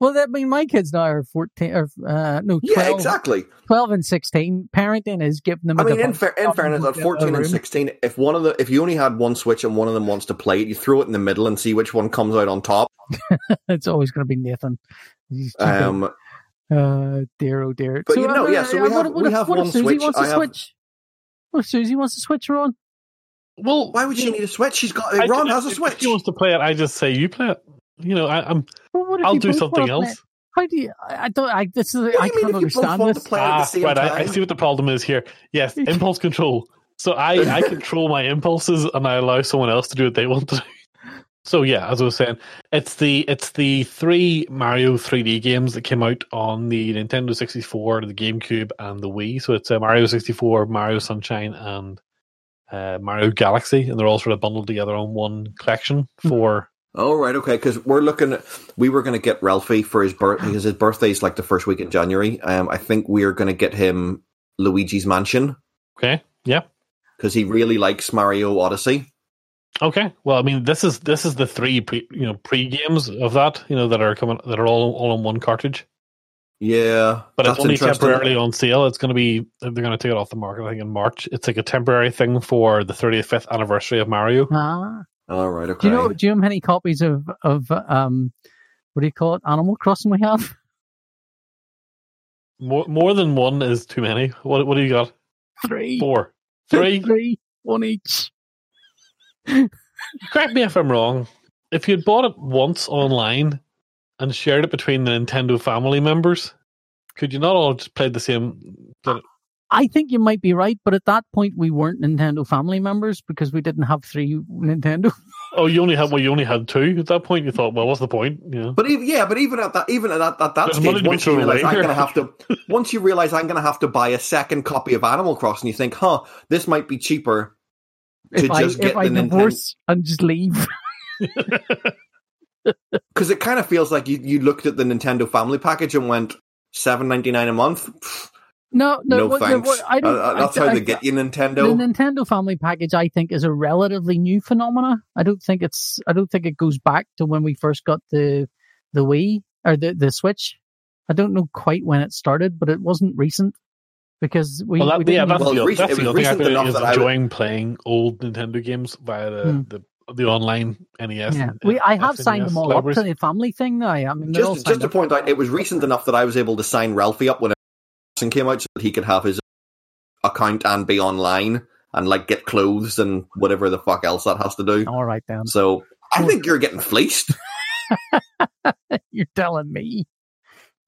[SPEAKER 2] Well, that I mean, my kids now are fourteen or uh, no, 12,
[SPEAKER 3] yeah, exactly.
[SPEAKER 2] 12 and sixteen. Parenting is giving them.
[SPEAKER 3] I
[SPEAKER 2] a
[SPEAKER 3] mean, in,
[SPEAKER 2] device
[SPEAKER 3] fair, in fairness,
[SPEAKER 2] go
[SPEAKER 3] at fourteen and sixteen, if one of the if you only had one Switch and one of them wants to play it, you throw it in the middle and see which one comes out on top.
[SPEAKER 2] it's always going to be Nathan.
[SPEAKER 3] Um,
[SPEAKER 2] uh, dear, oh dear.
[SPEAKER 3] but you know,
[SPEAKER 2] uh,
[SPEAKER 3] yeah, so we
[SPEAKER 2] what-
[SPEAKER 3] have-
[SPEAKER 2] what
[SPEAKER 3] we
[SPEAKER 2] if-
[SPEAKER 3] have
[SPEAKER 2] what if
[SPEAKER 3] one
[SPEAKER 2] Susie
[SPEAKER 3] Switch,
[SPEAKER 2] Wants
[SPEAKER 3] I
[SPEAKER 2] to
[SPEAKER 3] have-
[SPEAKER 2] switch. What if Susie wants to switch her on?
[SPEAKER 1] Well,
[SPEAKER 3] why would she need a Switch? She's got
[SPEAKER 1] I-
[SPEAKER 3] Ron has a switch.
[SPEAKER 1] if
[SPEAKER 3] Switch.
[SPEAKER 1] She wants to play it. I just say you play it. You know, I, I'm.
[SPEAKER 2] Well, what
[SPEAKER 1] I'll do something
[SPEAKER 2] wanna play
[SPEAKER 1] else.
[SPEAKER 2] How do you? I, I don't. I this is. I
[SPEAKER 3] you mean
[SPEAKER 2] can't
[SPEAKER 3] if you both
[SPEAKER 2] understand this.
[SPEAKER 3] to play at the
[SPEAKER 1] Ah, right. I, I see what the problem is here. Yes, impulse control. So I, I control my impulses and I allow someone else to do what they want to do. So yeah, as I was saying, it's the it's the three Mario 3D games that came out on the Nintendo 64, the GameCube, and the Wii. So it's uh, Mario 64, Mario Sunshine, and uh, Mario Galaxy, and they're all sort of bundled together on one collection for.
[SPEAKER 3] Oh right, okay. Because we're looking at, we were going to get Ralphie for his birth because his birthday is like the first week in January. Um, I think we're going to get him Luigi's Mansion
[SPEAKER 1] Okay, yeah,
[SPEAKER 3] because he really likes Mario Odyssey.
[SPEAKER 1] okay. Well, I mean, this is this is the three pre, you know pre games of that you know that are coming that are all all on one cartridge.
[SPEAKER 3] Yeah,
[SPEAKER 1] But
[SPEAKER 3] that's
[SPEAKER 1] it's only temporarily on sale. It's going to be they're going to take it off the market. I think in March. It's like a temporary thing for the 35th anniversary of Mario.
[SPEAKER 2] Ah.
[SPEAKER 3] All right, okay.
[SPEAKER 2] Do you know? Do you know how many copies of of um, what do you call it? Animal Crossing we have?
[SPEAKER 1] More more than one is too many. What what do you got?
[SPEAKER 2] Three.
[SPEAKER 1] Four, three.
[SPEAKER 2] Three. One each.
[SPEAKER 1] Correct me if I'm wrong. If you'd bought it once online and shared it between the Nintendo family members, could you not all just play the same?
[SPEAKER 2] I think you might be right, but at that point we weren't Nintendo family members because we didn't have three Nintendo.
[SPEAKER 1] Oh, you only had well, you only had two at that point. You thought, well, what's the point? You know?
[SPEAKER 3] But even, yeah, but even at that, even at that, at that
[SPEAKER 1] There's
[SPEAKER 3] stage,
[SPEAKER 1] to be
[SPEAKER 3] once you
[SPEAKER 1] thrown
[SPEAKER 3] realize
[SPEAKER 1] away
[SPEAKER 3] I'm going to have to, once you realize I'm going to have to buy a second copy of Animal Crossing, you think, huh, this might be cheaper to
[SPEAKER 2] if I
[SPEAKER 3] just get
[SPEAKER 2] if I
[SPEAKER 3] the Nintendo
[SPEAKER 2] divorce and just leave.
[SPEAKER 3] because it kind of feels like you, you looked at the Nintendo Family Package and went seven ninety nine a month. Pfft,
[SPEAKER 2] No, no,
[SPEAKER 3] No,
[SPEAKER 2] what-
[SPEAKER 3] thanks.
[SPEAKER 2] what- I don't.
[SPEAKER 3] Uh, uh, that's
[SPEAKER 2] I,
[SPEAKER 3] how
[SPEAKER 2] I-
[SPEAKER 3] they get you Nintendo.
[SPEAKER 2] The
[SPEAKER 3] Nintendo.
[SPEAKER 2] Nintendo Family Package, I think, is a relatively new phenomena. I don't think it's. I don't think it goes back to when we first got the the Wii or the the Switch. I don't know quite when it started, but it wasn't recent because we.
[SPEAKER 1] well,
[SPEAKER 2] we
[SPEAKER 1] yeah, that's
[SPEAKER 3] Well,
[SPEAKER 1] the,
[SPEAKER 3] it
[SPEAKER 1] that's the
[SPEAKER 3] it
[SPEAKER 1] other thing I
[SPEAKER 3] recent
[SPEAKER 1] feel
[SPEAKER 3] enough
[SPEAKER 1] is
[SPEAKER 3] that I would-
[SPEAKER 1] enjoying playing old Nintendo games via the
[SPEAKER 2] Hmm.
[SPEAKER 1] the, the online NES.
[SPEAKER 2] yeah,
[SPEAKER 1] and
[SPEAKER 2] we. I have
[SPEAKER 1] SNES
[SPEAKER 2] signed them all
[SPEAKER 1] libraries.
[SPEAKER 2] up to the family thing now. I mean,
[SPEAKER 3] just just to
[SPEAKER 2] up.
[SPEAKER 3] point out, it was recent enough that I was able to sign Ralphie up when came out, so that he could have his account and be online and like get clothes and whatever the fuck else that has to do.
[SPEAKER 2] All right then,
[SPEAKER 3] So I think you're getting fleeced.
[SPEAKER 2] you're telling me.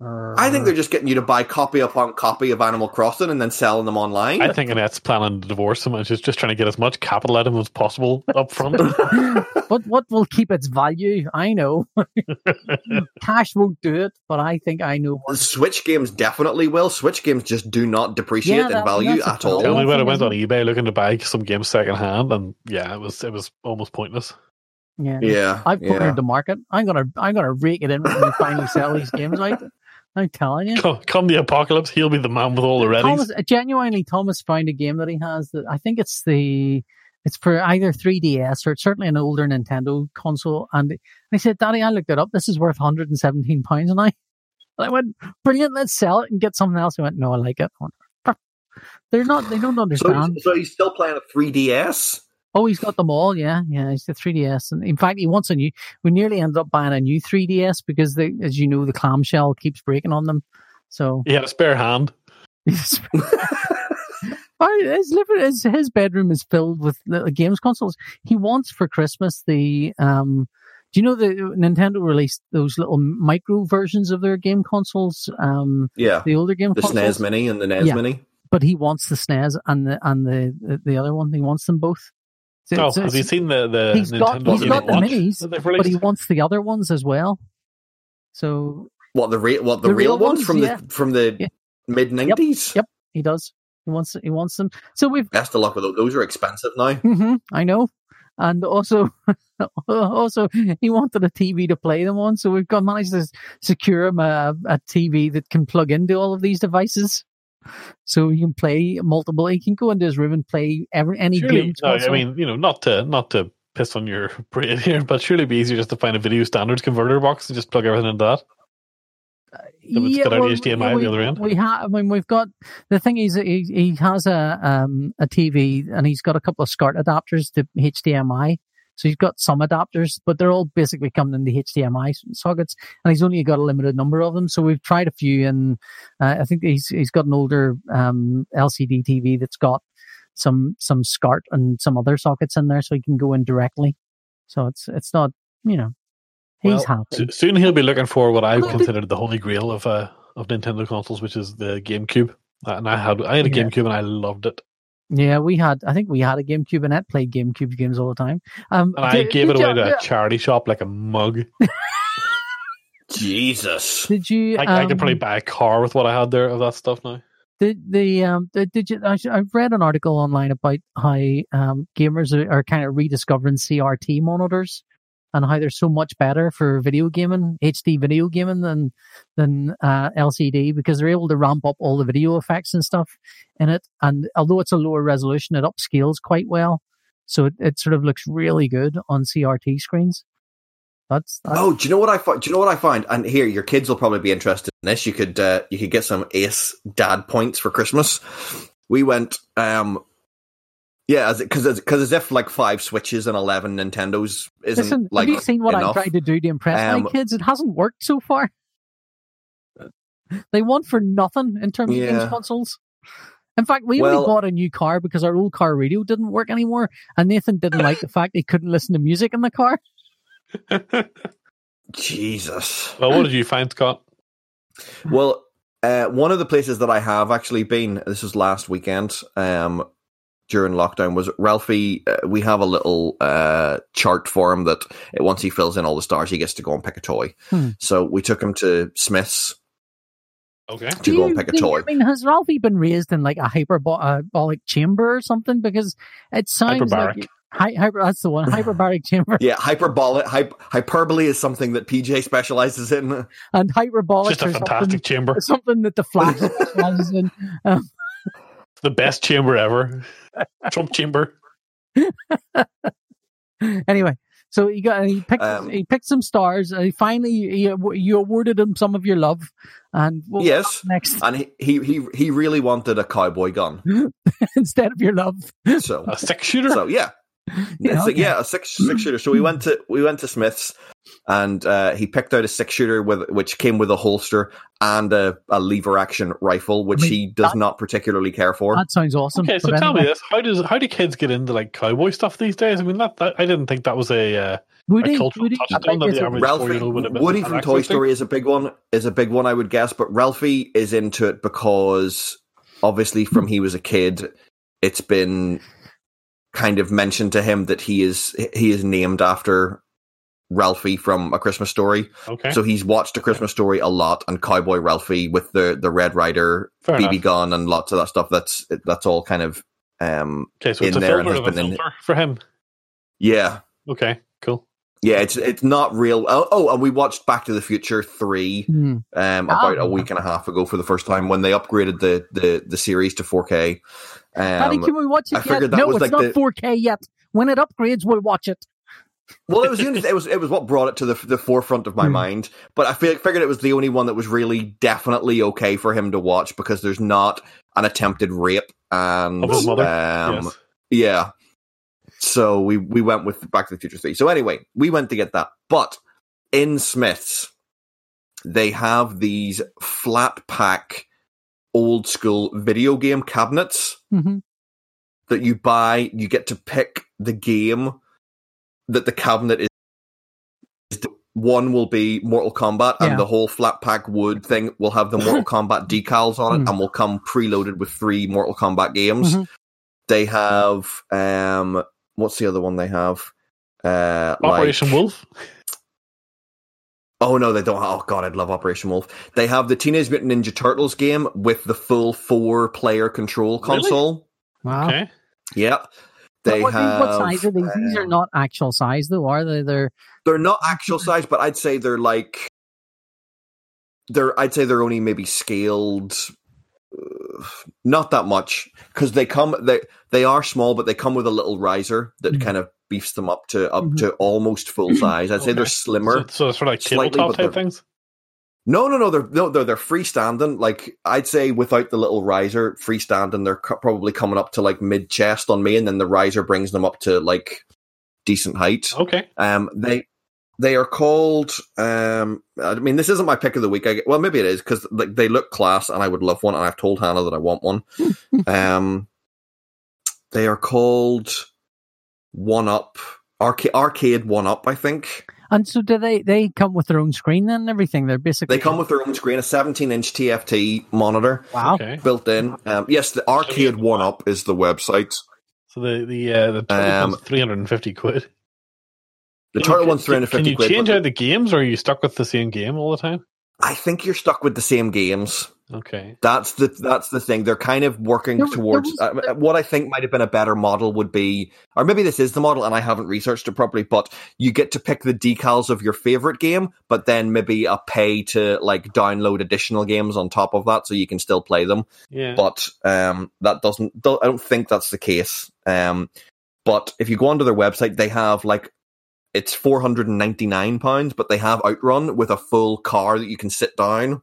[SPEAKER 3] I think they're just getting you to buy copy upon copy of Animal Crossing and then selling them online.
[SPEAKER 1] I think Annette's planning to divorce him and she's just trying to get as much capital out of him as possible up front.
[SPEAKER 2] but what will keep its value? I know. Cash won't do it, but I think I know. what-
[SPEAKER 3] Switch games definitely will. Switch games just do not depreciate
[SPEAKER 2] Yeah,
[SPEAKER 3] in value at all.
[SPEAKER 1] Tell me
[SPEAKER 2] thing,
[SPEAKER 1] when I went on eBay looking to buy some games second hand, and yeah, it was it was almost pointless.
[SPEAKER 2] Yeah.
[SPEAKER 3] Yeah,
[SPEAKER 2] I've cornered
[SPEAKER 3] yeah.
[SPEAKER 2] the market. I'm gonna I'm gonna rake it in when we finally sell these games out. I'm telling you.
[SPEAKER 1] Come, come the apocalypse, he'll be the man with all the readies.
[SPEAKER 2] Thomas uh, genuinely Thomas found a game that he has that I think it's the it's for either 3DS or it's certainly an older Nintendo console. And I said, Daddy, I looked it up. This is worth 117 pounds, and I and I went, brilliant. Let's sell it and get something else. He went, no, I like it. I went, They're not. They don't understand.
[SPEAKER 3] he's- so he's still playing a 3DS.
[SPEAKER 2] Oh, he's got them all. Yeah, yeah. He's the 3DS, and in fact, he wants a new. We nearly ended up buying a new 3DS because, they, as you know, the clamshell keeps breaking on them. So
[SPEAKER 1] He had a spare hand.
[SPEAKER 2] his, his, living- his his bedroom is filled with little games consoles. He wants for Christmas the um. Do you know that Nintendo released those little micro versions of their game consoles? Um,
[SPEAKER 3] Yeah,
[SPEAKER 2] the older game
[SPEAKER 3] the
[SPEAKER 2] consoles.
[SPEAKER 3] SNES Mini and the NES
[SPEAKER 2] Yeah.
[SPEAKER 3] Mini.
[SPEAKER 2] but he wants the SNES and the and the the, the other one. He wants them both. So-
[SPEAKER 1] Oh,
[SPEAKER 2] so
[SPEAKER 1] have you seen the the
[SPEAKER 2] He's got-
[SPEAKER 1] Nintendo
[SPEAKER 3] he's
[SPEAKER 1] Game
[SPEAKER 3] got the
[SPEAKER 1] Watch
[SPEAKER 2] minis,
[SPEAKER 1] that they've
[SPEAKER 2] but he wants the other ones as well. So
[SPEAKER 3] What the real what the,
[SPEAKER 2] The
[SPEAKER 3] real,
[SPEAKER 2] real
[SPEAKER 3] ones,
[SPEAKER 2] ones,
[SPEAKER 3] from
[SPEAKER 2] yeah.
[SPEAKER 3] the from the
[SPEAKER 2] Yeah.
[SPEAKER 3] mid nineties?
[SPEAKER 2] Yep. he does. He wants he wants them. So we've
[SPEAKER 3] Best of luck with those. Those are expensive now.
[SPEAKER 2] hmm I know. And also, also, he wanted a TV to play them on, so we've got managed to secure him a, a TV that can plug into all of these devices, so you can play multiple. He can go into his room and play every any
[SPEAKER 1] Surely, no, I mean, you know, not to not to piss on your parade here, but surely it'd be easier just to find a video standards converter box and just plug everything into that. got out HDMI on
[SPEAKER 2] we,
[SPEAKER 1] the other end.
[SPEAKER 2] We have. I mean, we've got the thing is he, he has a um a TV and he's got a couple of SCART adapters to HDMI. So he's got some adapters, but they're all basically coming in the HDMI sockets, and he's only got a limited number of them. So we've tried a few, and uh, I think he's he's got an older um, LCD TV that's got some some SCART and some other sockets in there, so he can go in directly. So it's it's not you know he's
[SPEAKER 1] Well,
[SPEAKER 2] happy.
[SPEAKER 1] So- Soon he'll be looking for what I
[SPEAKER 2] Well, the-
[SPEAKER 1] considered the holy grail of uh, of Nintendo consoles, which is the GameCube. Uh, And I had I had a
[SPEAKER 2] Yeah.
[SPEAKER 1] GameCube and I loved it.
[SPEAKER 2] Yeah, we had. I think we had a GameCube, and Ed played GameCube games all the time. Um,
[SPEAKER 1] And I
[SPEAKER 2] did-
[SPEAKER 1] gave it away
[SPEAKER 2] you-
[SPEAKER 1] to a charity shop like a mug.
[SPEAKER 3] Jesus.
[SPEAKER 2] Did you?
[SPEAKER 1] I, I could
[SPEAKER 2] um,
[SPEAKER 1] probably buy a car with what I had there of that stuff now.
[SPEAKER 2] Did the um the, did you? I, I've read an article online about how um gamers are, are kind of rediscovering CRT monitors and how they're so much better for video gaming, HD video gaming than than uh, LCD because they're able to ramp up all the video effects and stuff in it. And although it's a lower resolution, it upscales quite well, so it, it sort of looks really good on CRT screens. That's, that's
[SPEAKER 3] Oh, do you know what I find? Do you know what I find? And here, your kids will probably be interested in this. You could uh, you could get some Ace Dad points for Christmas. We went, um, yeah, because because as if like five Switches and eleven Nintendos isn't
[SPEAKER 2] Listen,
[SPEAKER 3] like
[SPEAKER 2] have you seen what
[SPEAKER 3] enough.
[SPEAKER 2] I tried to do to impress
[SPEAKER 3] Um,
[SPEAKER 2] my kids? It hasn't worked so far. They want for nothing in terms of
[SPEAKER 3] Yeah.
[SPEAKER 2] games consoles. In fact, we
[SPEAKER 3] Well-
[SPEAKER 2] only bought a new car because our old car radio didn't work anymore, and Nathan didn't like the fact he couldn't listen to music in the car.
[SPEAKER 3] Jesus.
[SPEAKER 1] Well, what did you find, Scott?
[SPEAKER 3] Well, uh, one of the places that I have actually been, this was last weekend um, during lockdown, was Ralphie. Uh, we have a little uh, chart for him that uh, once he fills in all the stars, he gets to go and pick a toy.
[SPEAKER 2] Hmm.
[SPEAKER 3] So we took him to Smith's
[SPEAKER 1] Okay.
[SPEAKER 3] to go and pick a
[SPEAKER 2] do you-
[SPEAKER 3] toy.
[SPEAKER 2] I mean, has Ralphie been raised in like a hyperbolic chamber or something? Because it sounds
[SPEAKER 1] Hyperbaric.
[SPEAKER 2] like hy- hyper. That's the one, hyperbaric chamber,
[SPEAKER 3] Yeah, hyperbolic hy- hyperbole is something that PJ specializes in.
[SPEAKER 2] and hyperbolic
[SPEAKER 1] Just a fantastic chamber.
[SPEAKER 2] something that the Flash specializes in. Um,
[SPEAKER 1] The best chamber ever. Trump chamber.
[SPEAKER 2] anyway, so he got he picked
[SPEAKER 3] Um,
[SPEAKER 2] he picked some stars. And he finally he, you awarded him some of your love, and what was
[SPEAKER 3] Yes,
[SPEAKER 2] next
[SPEAKER 3] and he, he he he really wanted a cowboy gun.
[SPEAKER 2] instead of your love.
[SPEAKER 3] So
[SPEAKER 1] A six shooter.
[SPEAKER 3] so yeah.
[SPEAKER 2] Yeah,
[SPEAKER 3] It's a- yeah, a six six shooter. So we went to we went to Smith's, and uh, he picked out a six shooter with which came with a holster and a, a lever action rifle, which
[SPEAKER 2] I mean,
[SPEAKER 3] he does
[SPEAKER 2] that-
[SPEAKER 3] not particularly care for.
[SPEAKER 2] That sounds awesome.
[SPEAKER 1] okay, so
[SPEAKER 2] But
[SPEAKER 1] tell me this: how does how do kids get into like cowboy stuff these days? I mean, that, that I didn't think that was a uh,
[SPEAKER 2] Woody,
[SPEAKER 1] a cultural
[SPEAKER 2] Woody,
[SPEAKER 1] touchstone that
[SPEAKER 2] like,
[SPEAKER 1] the
[SPEAKER 2] is it-
[SPEAKER 1] average
[SPEAKER 3] Ralphie
[SPEAKER 1] four-year-old would have been
[SPEAKER 3] Woody from Toy
[SPEAKER 1] access to.
[SPEAKER 3] Story is a big one. Is a big one, I would guess. But Ralphie is into it because obviously, from he was a kid, it's been kind of mentioned to him that he is he is named after Ralphie from A Christmas Story.
[SPEAKER 1] Okay,
[SPEAKER 3] So he's watched A Christmas Story a lot, and Cowboy Ralphie with the the Red Ryder
[SPEAKER 1] fair
[SPEAKER 3] BB
[SPEAKER 1] enough.
[SPEAKER 3] gun and lots of that stuff. That's that's all kind of um
[SPEAKER 1] Okay, so it's
[SPEAKER 3] in
[SPEAKER 1] a
[SPEAKER 3] there and
[SPEAKER 1] filter
[SPEAKER 3] has
[SPEAKER 1] of a
[SPEAKER 3] in-
[SPEAKER 1] for him.
[SPEAKER 3] yeah
[SPEAKER 1] Okay.
[SPEAKER 3] Yeah. It's it's not real. Oh, oh, and we watched Back to the Future three
[SPEAKER 2] Hmm.
[SPEAKER 3] um
[SPEAKER 2] Ah.
[SPEAKER 3] about a week and a half ago for the first time when they upgraded the the the series to 4K.
[SPEAKER 2] Daddy,
[SPEAKER 3] Um,
[SPEAKER 2] can we watch it
[SPEAKER 3] I
[SPEAKER 2] yet?
[SPEAKER 3] that
[SPEAKER 2] no,
[SPEAKER 3] was
[SPEAKER 2] it's
[SPEAKER 3] like
[SPEAKER 2] not
[SPEAKER 3] the-
[SPEAKER 2] 4K yet. When it upgrades, we'll watch it.
[SPEAKER 3] well, it was the it was it was what brought it to the the forefront of my
[SPEAKER 2] Hmm.
[SPEAKER 3] mind. But I feel, figured it was the only one that was really definitely okay for him to watch because there's not an attempted rape and
[SPEAKER 1] Of his mother?
[SPEAKER 3] um,
[SPEAKER 1] yes.
[SPEAKER 3] Yeah. So we we went with Back to the Future 3. So anyway, we went to get that. But in Smith's, they have these flat pack old school video game cabinets
[SPEAKER 2] hmm
[SPEAKER 3] that you buy. You get to pick the game that the cabinet is. One will be Mortal Kombat,
[SPEAKER 2] Yeah.
[SPEAKER 3] and the whole flat pack wood thing will have the Mortal Kombat decals on it,
[SPEAKER 2] Mm.
[SPEAKER 3] and will come preloaded with three Mortal Kombat games.
[SPEAKER 2] Mhm.
[SPEAKER 3] They have um, what's the other one they have? Uh,
[SPEAKER 1] Operation
[SPEAKER 3] like,
[SPEAKER 1] Wolf.
[SPEAKER 3] Oh no, they don't. Oh god, I'd love Operation Wolf. They have the Teenage Mutant Ninja Turtles game with the full four-player control
[SPEAKER 1] Really?
[SPEAKER 3] console.
[SPEAKER 2] Wow.
[SPEAKER 1] Okay,
[SPEAKER 3] Yep. They
[SPEAKER 2] what,
[SPEAKER 3] have.
[SPEAKER 2] what size are these? These are
[SPEAKER 3] uh,
[SPEAKER 2] not actual size, though, are they? They're
[SPEAKER 3] They're not actual size, but I'd say they're like. They're. I'd say they're only maybe scaled. Not that much because they come. They they are small, but they come with a little riser that
[SPEAKER 2] Mhm.
[SPEAKER 3] kind of beefs them up to up
[SPEAKER 2] Mhm.
[SPEAKER 3] to almost full size. I'd say they're slimmer.
[SPEAKER 1] so, so sort of like tabletop type things.
[SPEAKER 3] No, no, no. They're no, they're they're freestanding. Like I'd say, without the little riser, freestanding, they're co- probably coming up to like mid chest on me, and then the riser brings them up to like decent height.
[SPEAKER 1] Okay,
[SPEAKER 3] Um, they they are called. Um, I mean, this isn't my pick of the week. I well, maybe it is because like they look class, and I would love one. And I've told Hannah that I want one. um, they are called One Up Arcade Arcade One Up. I think.
[SPEAKER 2] And so do they? They come with their own screen then and everything. They're basically
[SPEAKER 3] They come with their own screen, a 17 inch TFT monitor
[SPEAKER 2] wow.
[SPEAKER 1] Okay.
[SPEAKER 3] built in. Um, yes, the Arcade One Up is the website.
[SPEAKER 1] So the the uh, the
[SPEAKER 3] Um,
[SPEAKER 1] three hundred and fifty quid.
[SPEAKER 3] The
[SPEAKER 1] Can
[SPEAKER 3] Turtle
[SPEAKER 1] you-
[SPEAKER 3] one's
[SPEAKER 1] can-
[SPEAKER 3] 350
[SPEAKER 1] Can you change
[SPEAKER 3] but
[SPEAKER 1] out the games, or are you stuck with the same game all the time?
[SPEAKER 3] I think you're stuck with the same games.
[SPEAKER 1] Okay.
[SPEAKER 3] That's the that's the thing. They're kind of working
[SPEAKER 2] There
[SPEAKER 3] towards
[SPEAKER 2] there was-
[SPEAKER 3] uh, what I think might have been a better model would be, or maybe this is the model, and I haven't researched it properly. But you get to pick the decals of your favorite game, but then maybe a pay to like download additional games on top of that, so you can still play them.
[SPEAKER 1] Yeah.
[SPEAKER 3] But um, that doesn't. do- I don't think that's the case. Um, but if you go onto their website, they have like it's four hundred and ninety nine pounds, but they have Outrun with a full car that you can sit down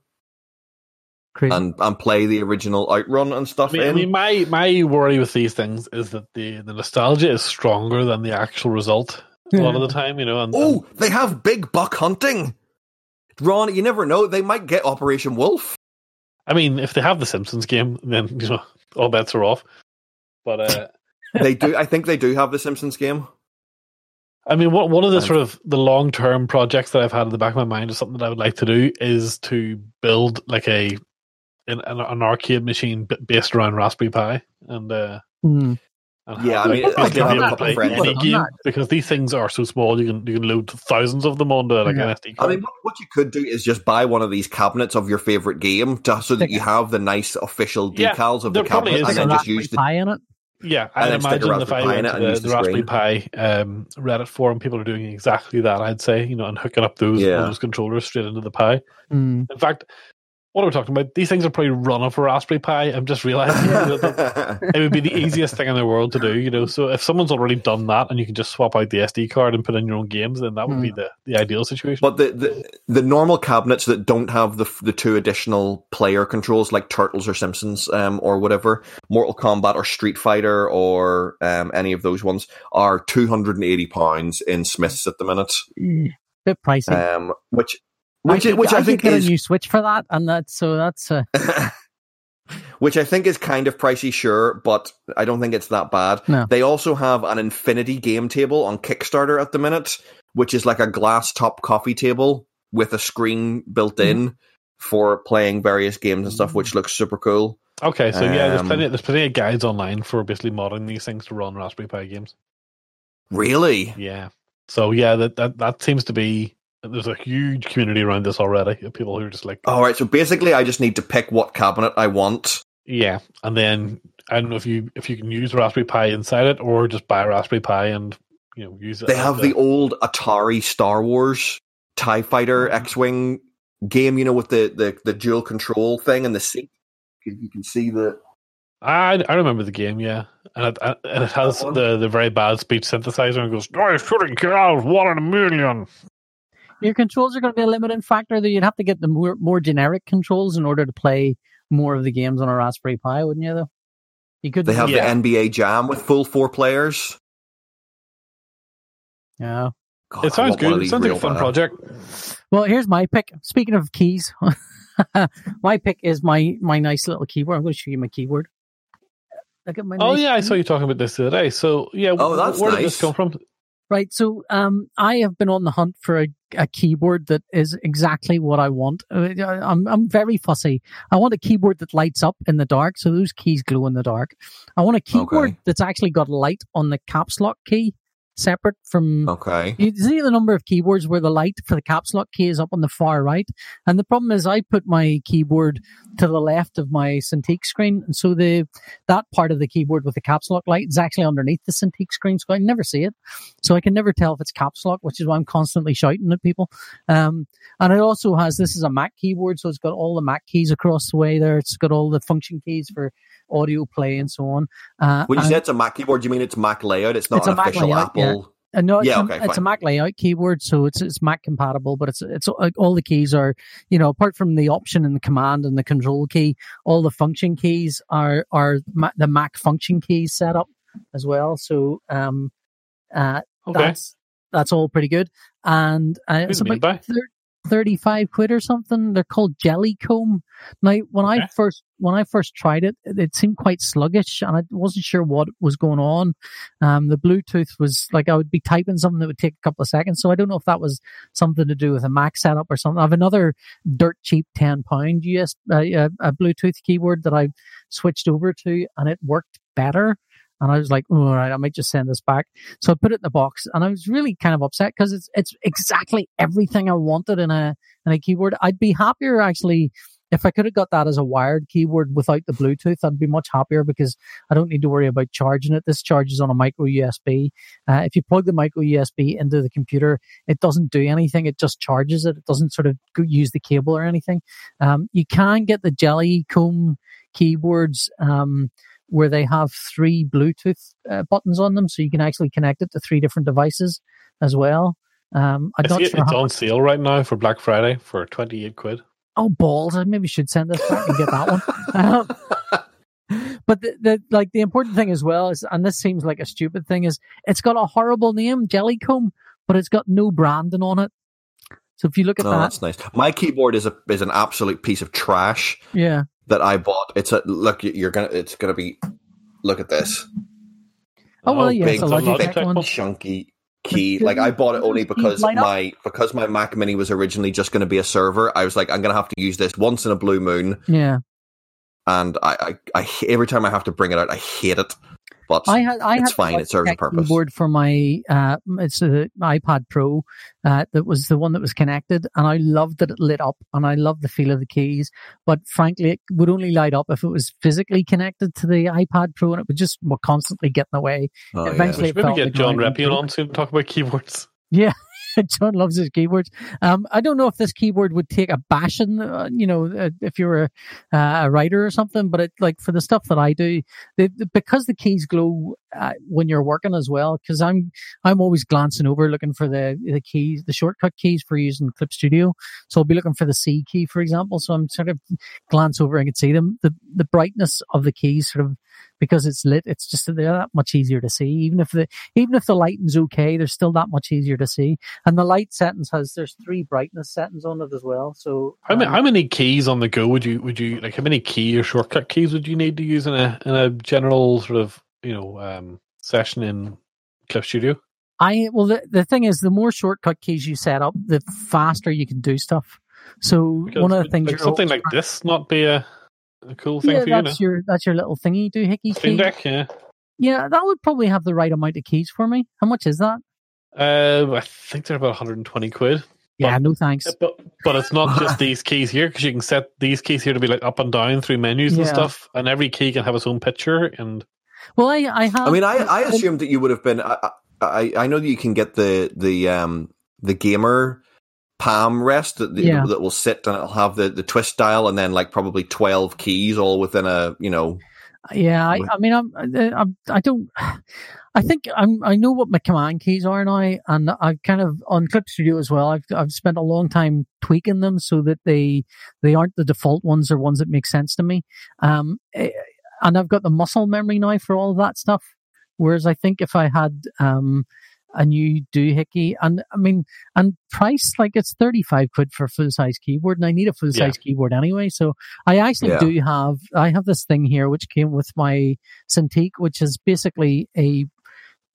[SPEAKER 2] Crazy.
[SPEAKER 3] and and play the original Outrun and
[SPEAKER 1] I
[SPEAKER 3] stuff
[SPEAKER 1] mean, I mean, my my worry with these things is that the the nostalgia is stronger than the actual result a lot of the time. You know. And, and-
[SPEAKER 3] oh, they have big buck hunting. Ron, you never know. They might get Operation Wolf.
[SPEAKER 1] I mean, if they have the Simpsons game, then you know all bets are off. But uh,
[SPEAKER 3] They do. I think they do have the Simpsons game.
[SPEAKER 1] I mean, what one of the sort of the long term projects that I've had in the back of my mind is something that I would like to do is to build like a an, an, an arcade machine based around Raspberry Pi and. uh
[SPEAKER 2] Hmm.
[SPEAKER 1] and
[SPEAKER 3] Yeah,
[SPEAKER 1] have,
[SPEAKER 3] I mean,
[SPEAKER 1] like,
[SPEAKER 3] I have a couple
[SPEAKER 1] play
[SPEAKER 3] friends
[SPEAKER 1] any game because these things are so small you can you can load thousands of them onto like
[SPEAKER 2] Yeah.
[SPEAKER 1] an SD card.
[SPEAKER 3] I mean, what, what you could do is just buy one of these cabinets of your favorite game, to, so that you have the nice official
[SPEAKER 1] Yeah,
[SPEAKER 3] decals of the cabinet,
[SPEAKER 1] is
[SPEAKER 3] and then just use the
[SPEAKER 2] Pi in it.
[SPEAKER 1] Yeah, I'd
[SPEAKER 3] then stick
[SPEAKER 1] imagine if I went to the, the
[SPEAKER 3] the
[SPEAKER 1] Raspberry. Pi um, Reddit forum, people are doing exactly that. I'd say, you know, and hooking up those
[SPEAKER 3] Yeah.
[SPEAKER 1] those controllers straight into the Pi.
[SPEAKER 2] Hmm.
[SPEAKER 1] In fact, what are we talking about? These things are probably running for Raspberry Pi. I'm just realizing that that it would be the easiest thing in the world to do. You know, so if someone's already done that and you can just swap out the SD card and put in your own games, then that would be the, the ideal situation.
[SPEAKER 3] But the, the the normal cabinets that don't have the the two additional player controls, like Turtles or Simpsons, um, or whatever, Mortal Kombat or Street Fighter or um, any of those ones, are two hundred and eighty pounds in Smiths at the minute.
[SPEAKER 2] Bit pricey.
[SPEAKER 3] Um, which which
[SPEAKER 2] could-
[SPEAKER 3] which I,
[SPEAKER 2] could
[SPEAKER 3] think
[SPEAKER 2] get
[SPEAKER 3] is
[SPEAKER 2] a new Switch for that, and that's so that's uh,
[SPEAKER 3] which I think is kind of pricey, sure, but I don't think it's that bad.
[SPEAKER 2] No.
[SPEAKER 3] They also have an infinity game table on Kickstarter at the minute, which is like a glass top coffee table with a screen built in for playing various games and stuff, which looks super cool.
[SPEAKER 1] okay, so yeah, there's
[SPEAKER 3] um,
[SPEAKER 1] plenty there's plenty of guides online for basically modding these things to run Raspberry Pi games.
[SPEAKER 3] Really?
[SPEAKER 1] Yeah. So yeah, that that, that seems to be there's a huge community around this already of people who are just like
[SPEAKER 3] All right, so basically, I just need to pick what cabinet I want.
[SPEAKER 1] Yeah, and then I don't know if you if you can use Raspberry Pi inside it or just buy a Raspberry Pi and you know use it.
[SPEAKER 3] They have
[SPEAKER 1] a-
[SPEAKER 3] the old Atari Star Wars Tie Fighter mm-hmm. X Wing game, you know, with the, the, the dual control thing and the seat. You can see the
[SPEAKER 1] I I remember the game, yeah, and it and it has the the very bad speech synthesizer and goes, "Oh, shooting kills one in a million.
[SPEAKER 2] Your controls are going to be a limiting factor. That you'd have to get the more more generic controls in order to play more of the games on a Raspberry Pi, wouldn't you? Though you could.
[SPEAKER 3] they have
[SPEAKER 1] Yeah.
[SPEAKER 3] the NBA Jam with full four players.
[SPEAKER 2] Yeah.
[SPEAKER 3] God,
[SPEAKER 1] It sounds
[SPEAKER 3] want one of
[SPEAKER 1] good. It
[SPEAKER 3] these
[SPEAKER 1] sounds like a fun
[SPEAKER 3] bad.
[SPEAKER 1] project.
[SPEAKER 2] Well, here's my pick. Speaking of keys, my pick is my my nice little keyboard. I'm going to show you my keyboard. Look at my.
[SPEAKER 1] Oh
[SPEAKER 2] nice
[SPEAKER 1] yeah, I saw you talking about this the other day. So yeah,
[SPEAKER 3] Oh,
[SPEAKER 1] wh-
[SPEAKER 3] that's
[SPEAKER 1] where did this come from?
[SPEAKER 2] Right. So, um, I have been on the hunt for a, a keyboard that is exactly what I want. Uh, I'm, I'm very fussy. I want a keyboard that lights up in the dark. So those keys glow in the dark. I want a keyboard
[SPEAKER 3] Okay.
[SPEAKER 2] that's actually got light on the caps lock key separate from
[SPEAKER 3] Okay.
[SPEAKER 2] you see the number of keyboards where the light for the caps lock key is up on the far right, and the problem is I put my keyboard to the left of my Cintiq screen, and so the that part of the keyboard with the caps lock light is actually underneath the Cintiq screen, so I never see it, so I can never tell if it's caps lock, which is why I'm constantly shouting at people. Um, and it also has this is a Mac keyboard, so it's got all the Mac keys across the way there. It's got all the function keys for audio play and so on. Uh,
[SPEAKER 3] When you say it's a Mac keyboard, do you mean it's Mac layout? It's not
[SPEAKER 2] It's a
[SPEAKER 3] an
[SPEAKER 2] Mac
[SPEAKER 3] official
[SPEAKER 2] layout, yeah.
[SPEAKER 3] Apple.
[SPEAKER 2] Uh, no, it's,
[SPEAKER 3] Yeah,
[SPEAKER 2] a,
[SPEAKER 3] okay,
[SPEAKER 2] it's a. Mac layout keyboard, so it's it's Mac compatible. But it's it's uh, all the keys are you know apart from the option and the command and the control key, all the function keys are are ma- the Mac function keys set up as well. So um, uh,
[SPEAKER 1] Okay,
[SPEAKER 2] that's that's all pretty good. And uh, it's
[SPEAKER 1] Who's it
[SPEAKER 2] about thir- 35 quid or something. They're called Jellycomb. Now, when I first, when I first tried it, it it seemed quite sluggish and I wasn't sure what was going on. Um, the Bluetooth was like, I would be typing something that would take a couple of seconds. So I don't know if that was something to do with a Mac setup or something. I have another dirt cheap 10 pound US, uh, uh, a Bluetooth keyboard that I switched over to and it worked better. And I was like, oh, all right, I might just send this back. So I put it in the box and I was really kind of upset because it's, it's exactly everything I wanted in a, in a keyboard. I'd be happier actually if I could have got that as a wired keyboard without the Bluetooth. I'd be much happier because I don't need to worry about charging it. This charges on a micro USB. Uh, if you plug the micro USB into the computer, it doesn't do anything. It just charges it. It doesn't sort of use the cable or anything. Um, you can get the Jellycomb keyboards, um, where they have three Bluetooth uh, buttons on them, so you can actually connect it to three different devices as well. Um, I'm not
[SPEAKER 1] it,
[SPEAKER 2] sure
[SPEAKER 1] it's
[SPEAKER 2] how
[SPEAKER 1] on sale right now for Black Friday for 28 quid.
[SPEAKER 2] oh balls! I maybe should send this back and get that one. Um, but the, the like the important thing as well is, and this seems like a stupid thing, is it's got a horrible name, Jellycomb, but it's got no branding on it. So if you look at
[SPEAKER 3] Oh,
[SPEAKER 2] that,
[SPEAKER 3] that's nice. My keyboard is a is an absolute piece of trash
[SPEAKER 2] yeah,
[SPEAKER 3] that I bought. It's a look. You're gonna. It's gonna be. Look at this
[SPEAKER 2] Oh, well, yeah,
[SPEAKER 3] it's a
[SPEAKER 2] Logitech
[SPEAKER 1] Logitech
[SPEAKER 2] one.
[SPEAKER 3] chunky key. Like I bought it only because my because my Mac Mini was originally just going to be a server. I was like, I'm going to have to use this once in a blue moon,
[SPEAKER 2] yeah.
[SPEAKER 3] and I, I, every time I have to bring it out, I hate it. But
[SPEAKER 2] I had I
[SPEAKER 3] it's
[SPEAKER 2] had
[SPEAKER 3] fine. It serves a purpose.
[SPEAKER 2] Keyboard for my uh, it's the iPad Pro. Uh, that was the one that was connected, and I loved that it lit up, and I loved the feel of the keys. But frankly, it would only light up if it was physically connected to the iPad Pro, and it would just would constantly get in the way.
[SPEAKER 3] Oh, yeah.
[SPEAKER 2] eventually-
[SPEAKER 1] We should maybe
[SPEAKER 2] felt
[SPEAKER 1] get John
[SPEAKER 2] going
[SPEAKER 1] Repion on soon to talk about keyboards.
[SPEAKER 2] John loves his keyboards. Um, I don't know if this keyboard would take a bashing, uh, you know, uh, if you're a, uh, a writer or something, but it like for the stuff that I do, the, because the keys glow uh, when you're working as well, because I'm I'm always glancing over looking for the the keys, the shortcut keys for using Clip Studio. So I'll be looking for the C key, for example. So I'm sort of glance over and can see them. The the brightness of the keys sort of because it's lit, it's just they're that much easier to see. Even if the even if the lighting's okay, they're still that much easier to see. And the light settings has there's three brightness settings on it as well. So
[SPEAKER 1] How many,
[SPEAKER 2] um,
[SPEAKER 1] how many keys on the go would you would you like? How many key or shortcut keys would you need to use in a in a general sort of you know um, session in Clip Studio?
[SPEAKER 2] I well the, the thing is the more shortcut keys you set up, the faster you can do stuff. So
[SPEAKER 1] Because
[SPEAKER 2] one of the things
[SPEAKER 1] like, something like this not be a, a cool thing
[SPEAKER 2] yeah,
[SPEAKER 1] for you,
[SPEAKER 2] that's
[SPEAKER 1] know?
[SPEAKER 2] your that's your little thingy doohickey
[SPEAKER 1] Stream
[SPEAKER 2] key.
[SPEAKER 1] Deck, yeah.
[SPEAKER 2] Yeah, that would probably have the right amount of keys for me. How much is that?
[SPEAKER 1] Uh, I think they're about 120 quid.
[SPEAKER 2] Yeah, no thanks.
[SPEAKER 1] But but it's not just these keys here because you can set these keys here to be like up and down through menus and
[SPEAKER 2] Yeah.
[SPEAKER 1] stuff, and every key can have its own picture. And
[SPEAKER 2] Well, I I have.
[SPEAKER 3] I mean, I, I assumed that you would have been. I, I, I know that you can get the the um the gamer palm rest that
[SPEAKER 2] Yeah.
[SPEAKER 3] that will sit and it'll have the, the twist dial and then like probably twelve keys all within a you know.
[SPEAKER 2] Yeah, I, I mean, I'm, I'm, I don't, I think I'm, I know what my command keys are now, and I've kind of on Clip Studio as well. I've, I've spent a long time tweaking them so that they, they aren't the default ones or ones that make sense to me. Um, eh, and I've got the muscle memory now for all of that stuff. Whereas I think if I had, um, a new doohickey, and I mean, and price like it's thirty five quid for a full size keyboard, and I need a full size keyboard anyway. So I actually
[SPEAKER 3] Yeah.
[SPEAKER 2] do have I have this thing here which came with my Cintiq, which is basically a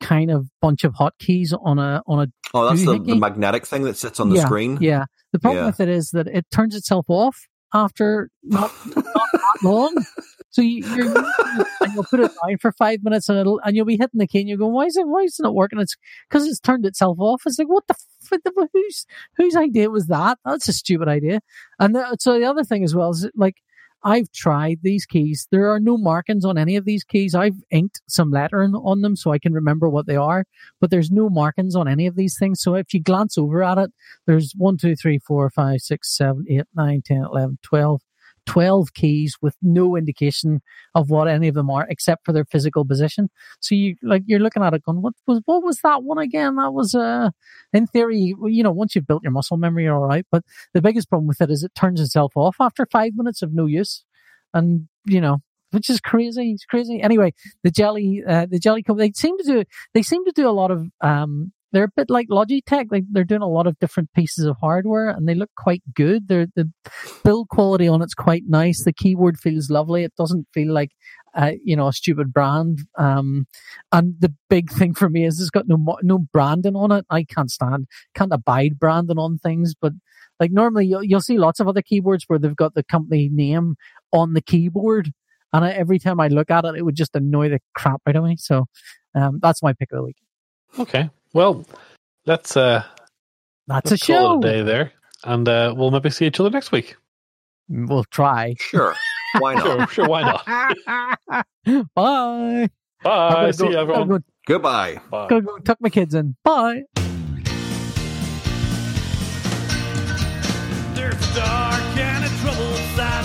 [SPEAKER 2] kind of bunch of hotkeys on a on a
[SPEAKER 3] Oh, that's the, the magnetic thing that sits on the
[SPEAKER 2] Yeah,
[SPEAKER 3] screen.
[SPEAKER 2] yeah. The problem
[SPEAKER 3] Yeah.
[SPEAKER 2] with it is that it turns itself off after not, not that long. So you, you're and you'll put it down for five minutes and it'll and you'll be hitting the key and you go, why is it why is it not working? It's because it's turned itself off. It's like what the, f- whose whose idea was that? That's a stupid idea. And the, so the other thing as well is like I've tried these keys. There are no markings on any of these keys. I've inked some lettering on them so I can remember what they are, but there's no markings on any of these things. So if you glance over at it, there's one, two, three, four, five, six, seven, eight, nine, ten, eleven, twelve. 12 keys with no indication of what any of them are except for their physical position. So you like you're looking at it going, what was what was that one again? That was uh in theory, you know, once you've built your muscle memory, you're all right. But the biggest problem with it is it turns itself off after five minutes of no use. And you know, which is crazy. It's crazy. Anyway, the jelly, uh, the jelly company, they seem to do, they seem to do a lot of, um, they're a bit like Logitech. Like they're doing a lot of different pieces of hardware, and they look quite good. They're, the build quality on it's quite nice. The keyboard feels lovely. It doesn't feel like uh, you know a stupid brand. Um, and the big thing for me is it's got no no branding on it. I can't stand, can't abide branding on things. But like normally, you'll, you'll see lots of other keyboards where they've got the company name on the keyboard, and I, every time I look at it, it would just annoy the crap out of me. So um, that's my pick of the week.
[SPEAKER 6] Okay. Well, let's uh
[SPEAKER 2] That's a
[SPEAKER 6] let's call
[SPEAKER 2] show.
[SPEAKER 6] a day there, and uh, we'll maybe see each other next week.
[SPEAKER 2] We'll try.
[SPEAKER 3] Sure. Why not?
[SPEAKER 6] Sure, sure. Why not?
[SPEAKER 2] Bye.
[SPEAKER 6] Bye. See
[SPEAKER 2] go,
[SPEAKER 6] you, everyone.
[SPEAKER 2] go,
[SPEAKER 3] Goodbye.
[SPEAKER 6] Bye.
[SPEAKER 2] gotta go tuck my kids in. Bye.
[SPEAKER 1] There's dark and a troubled side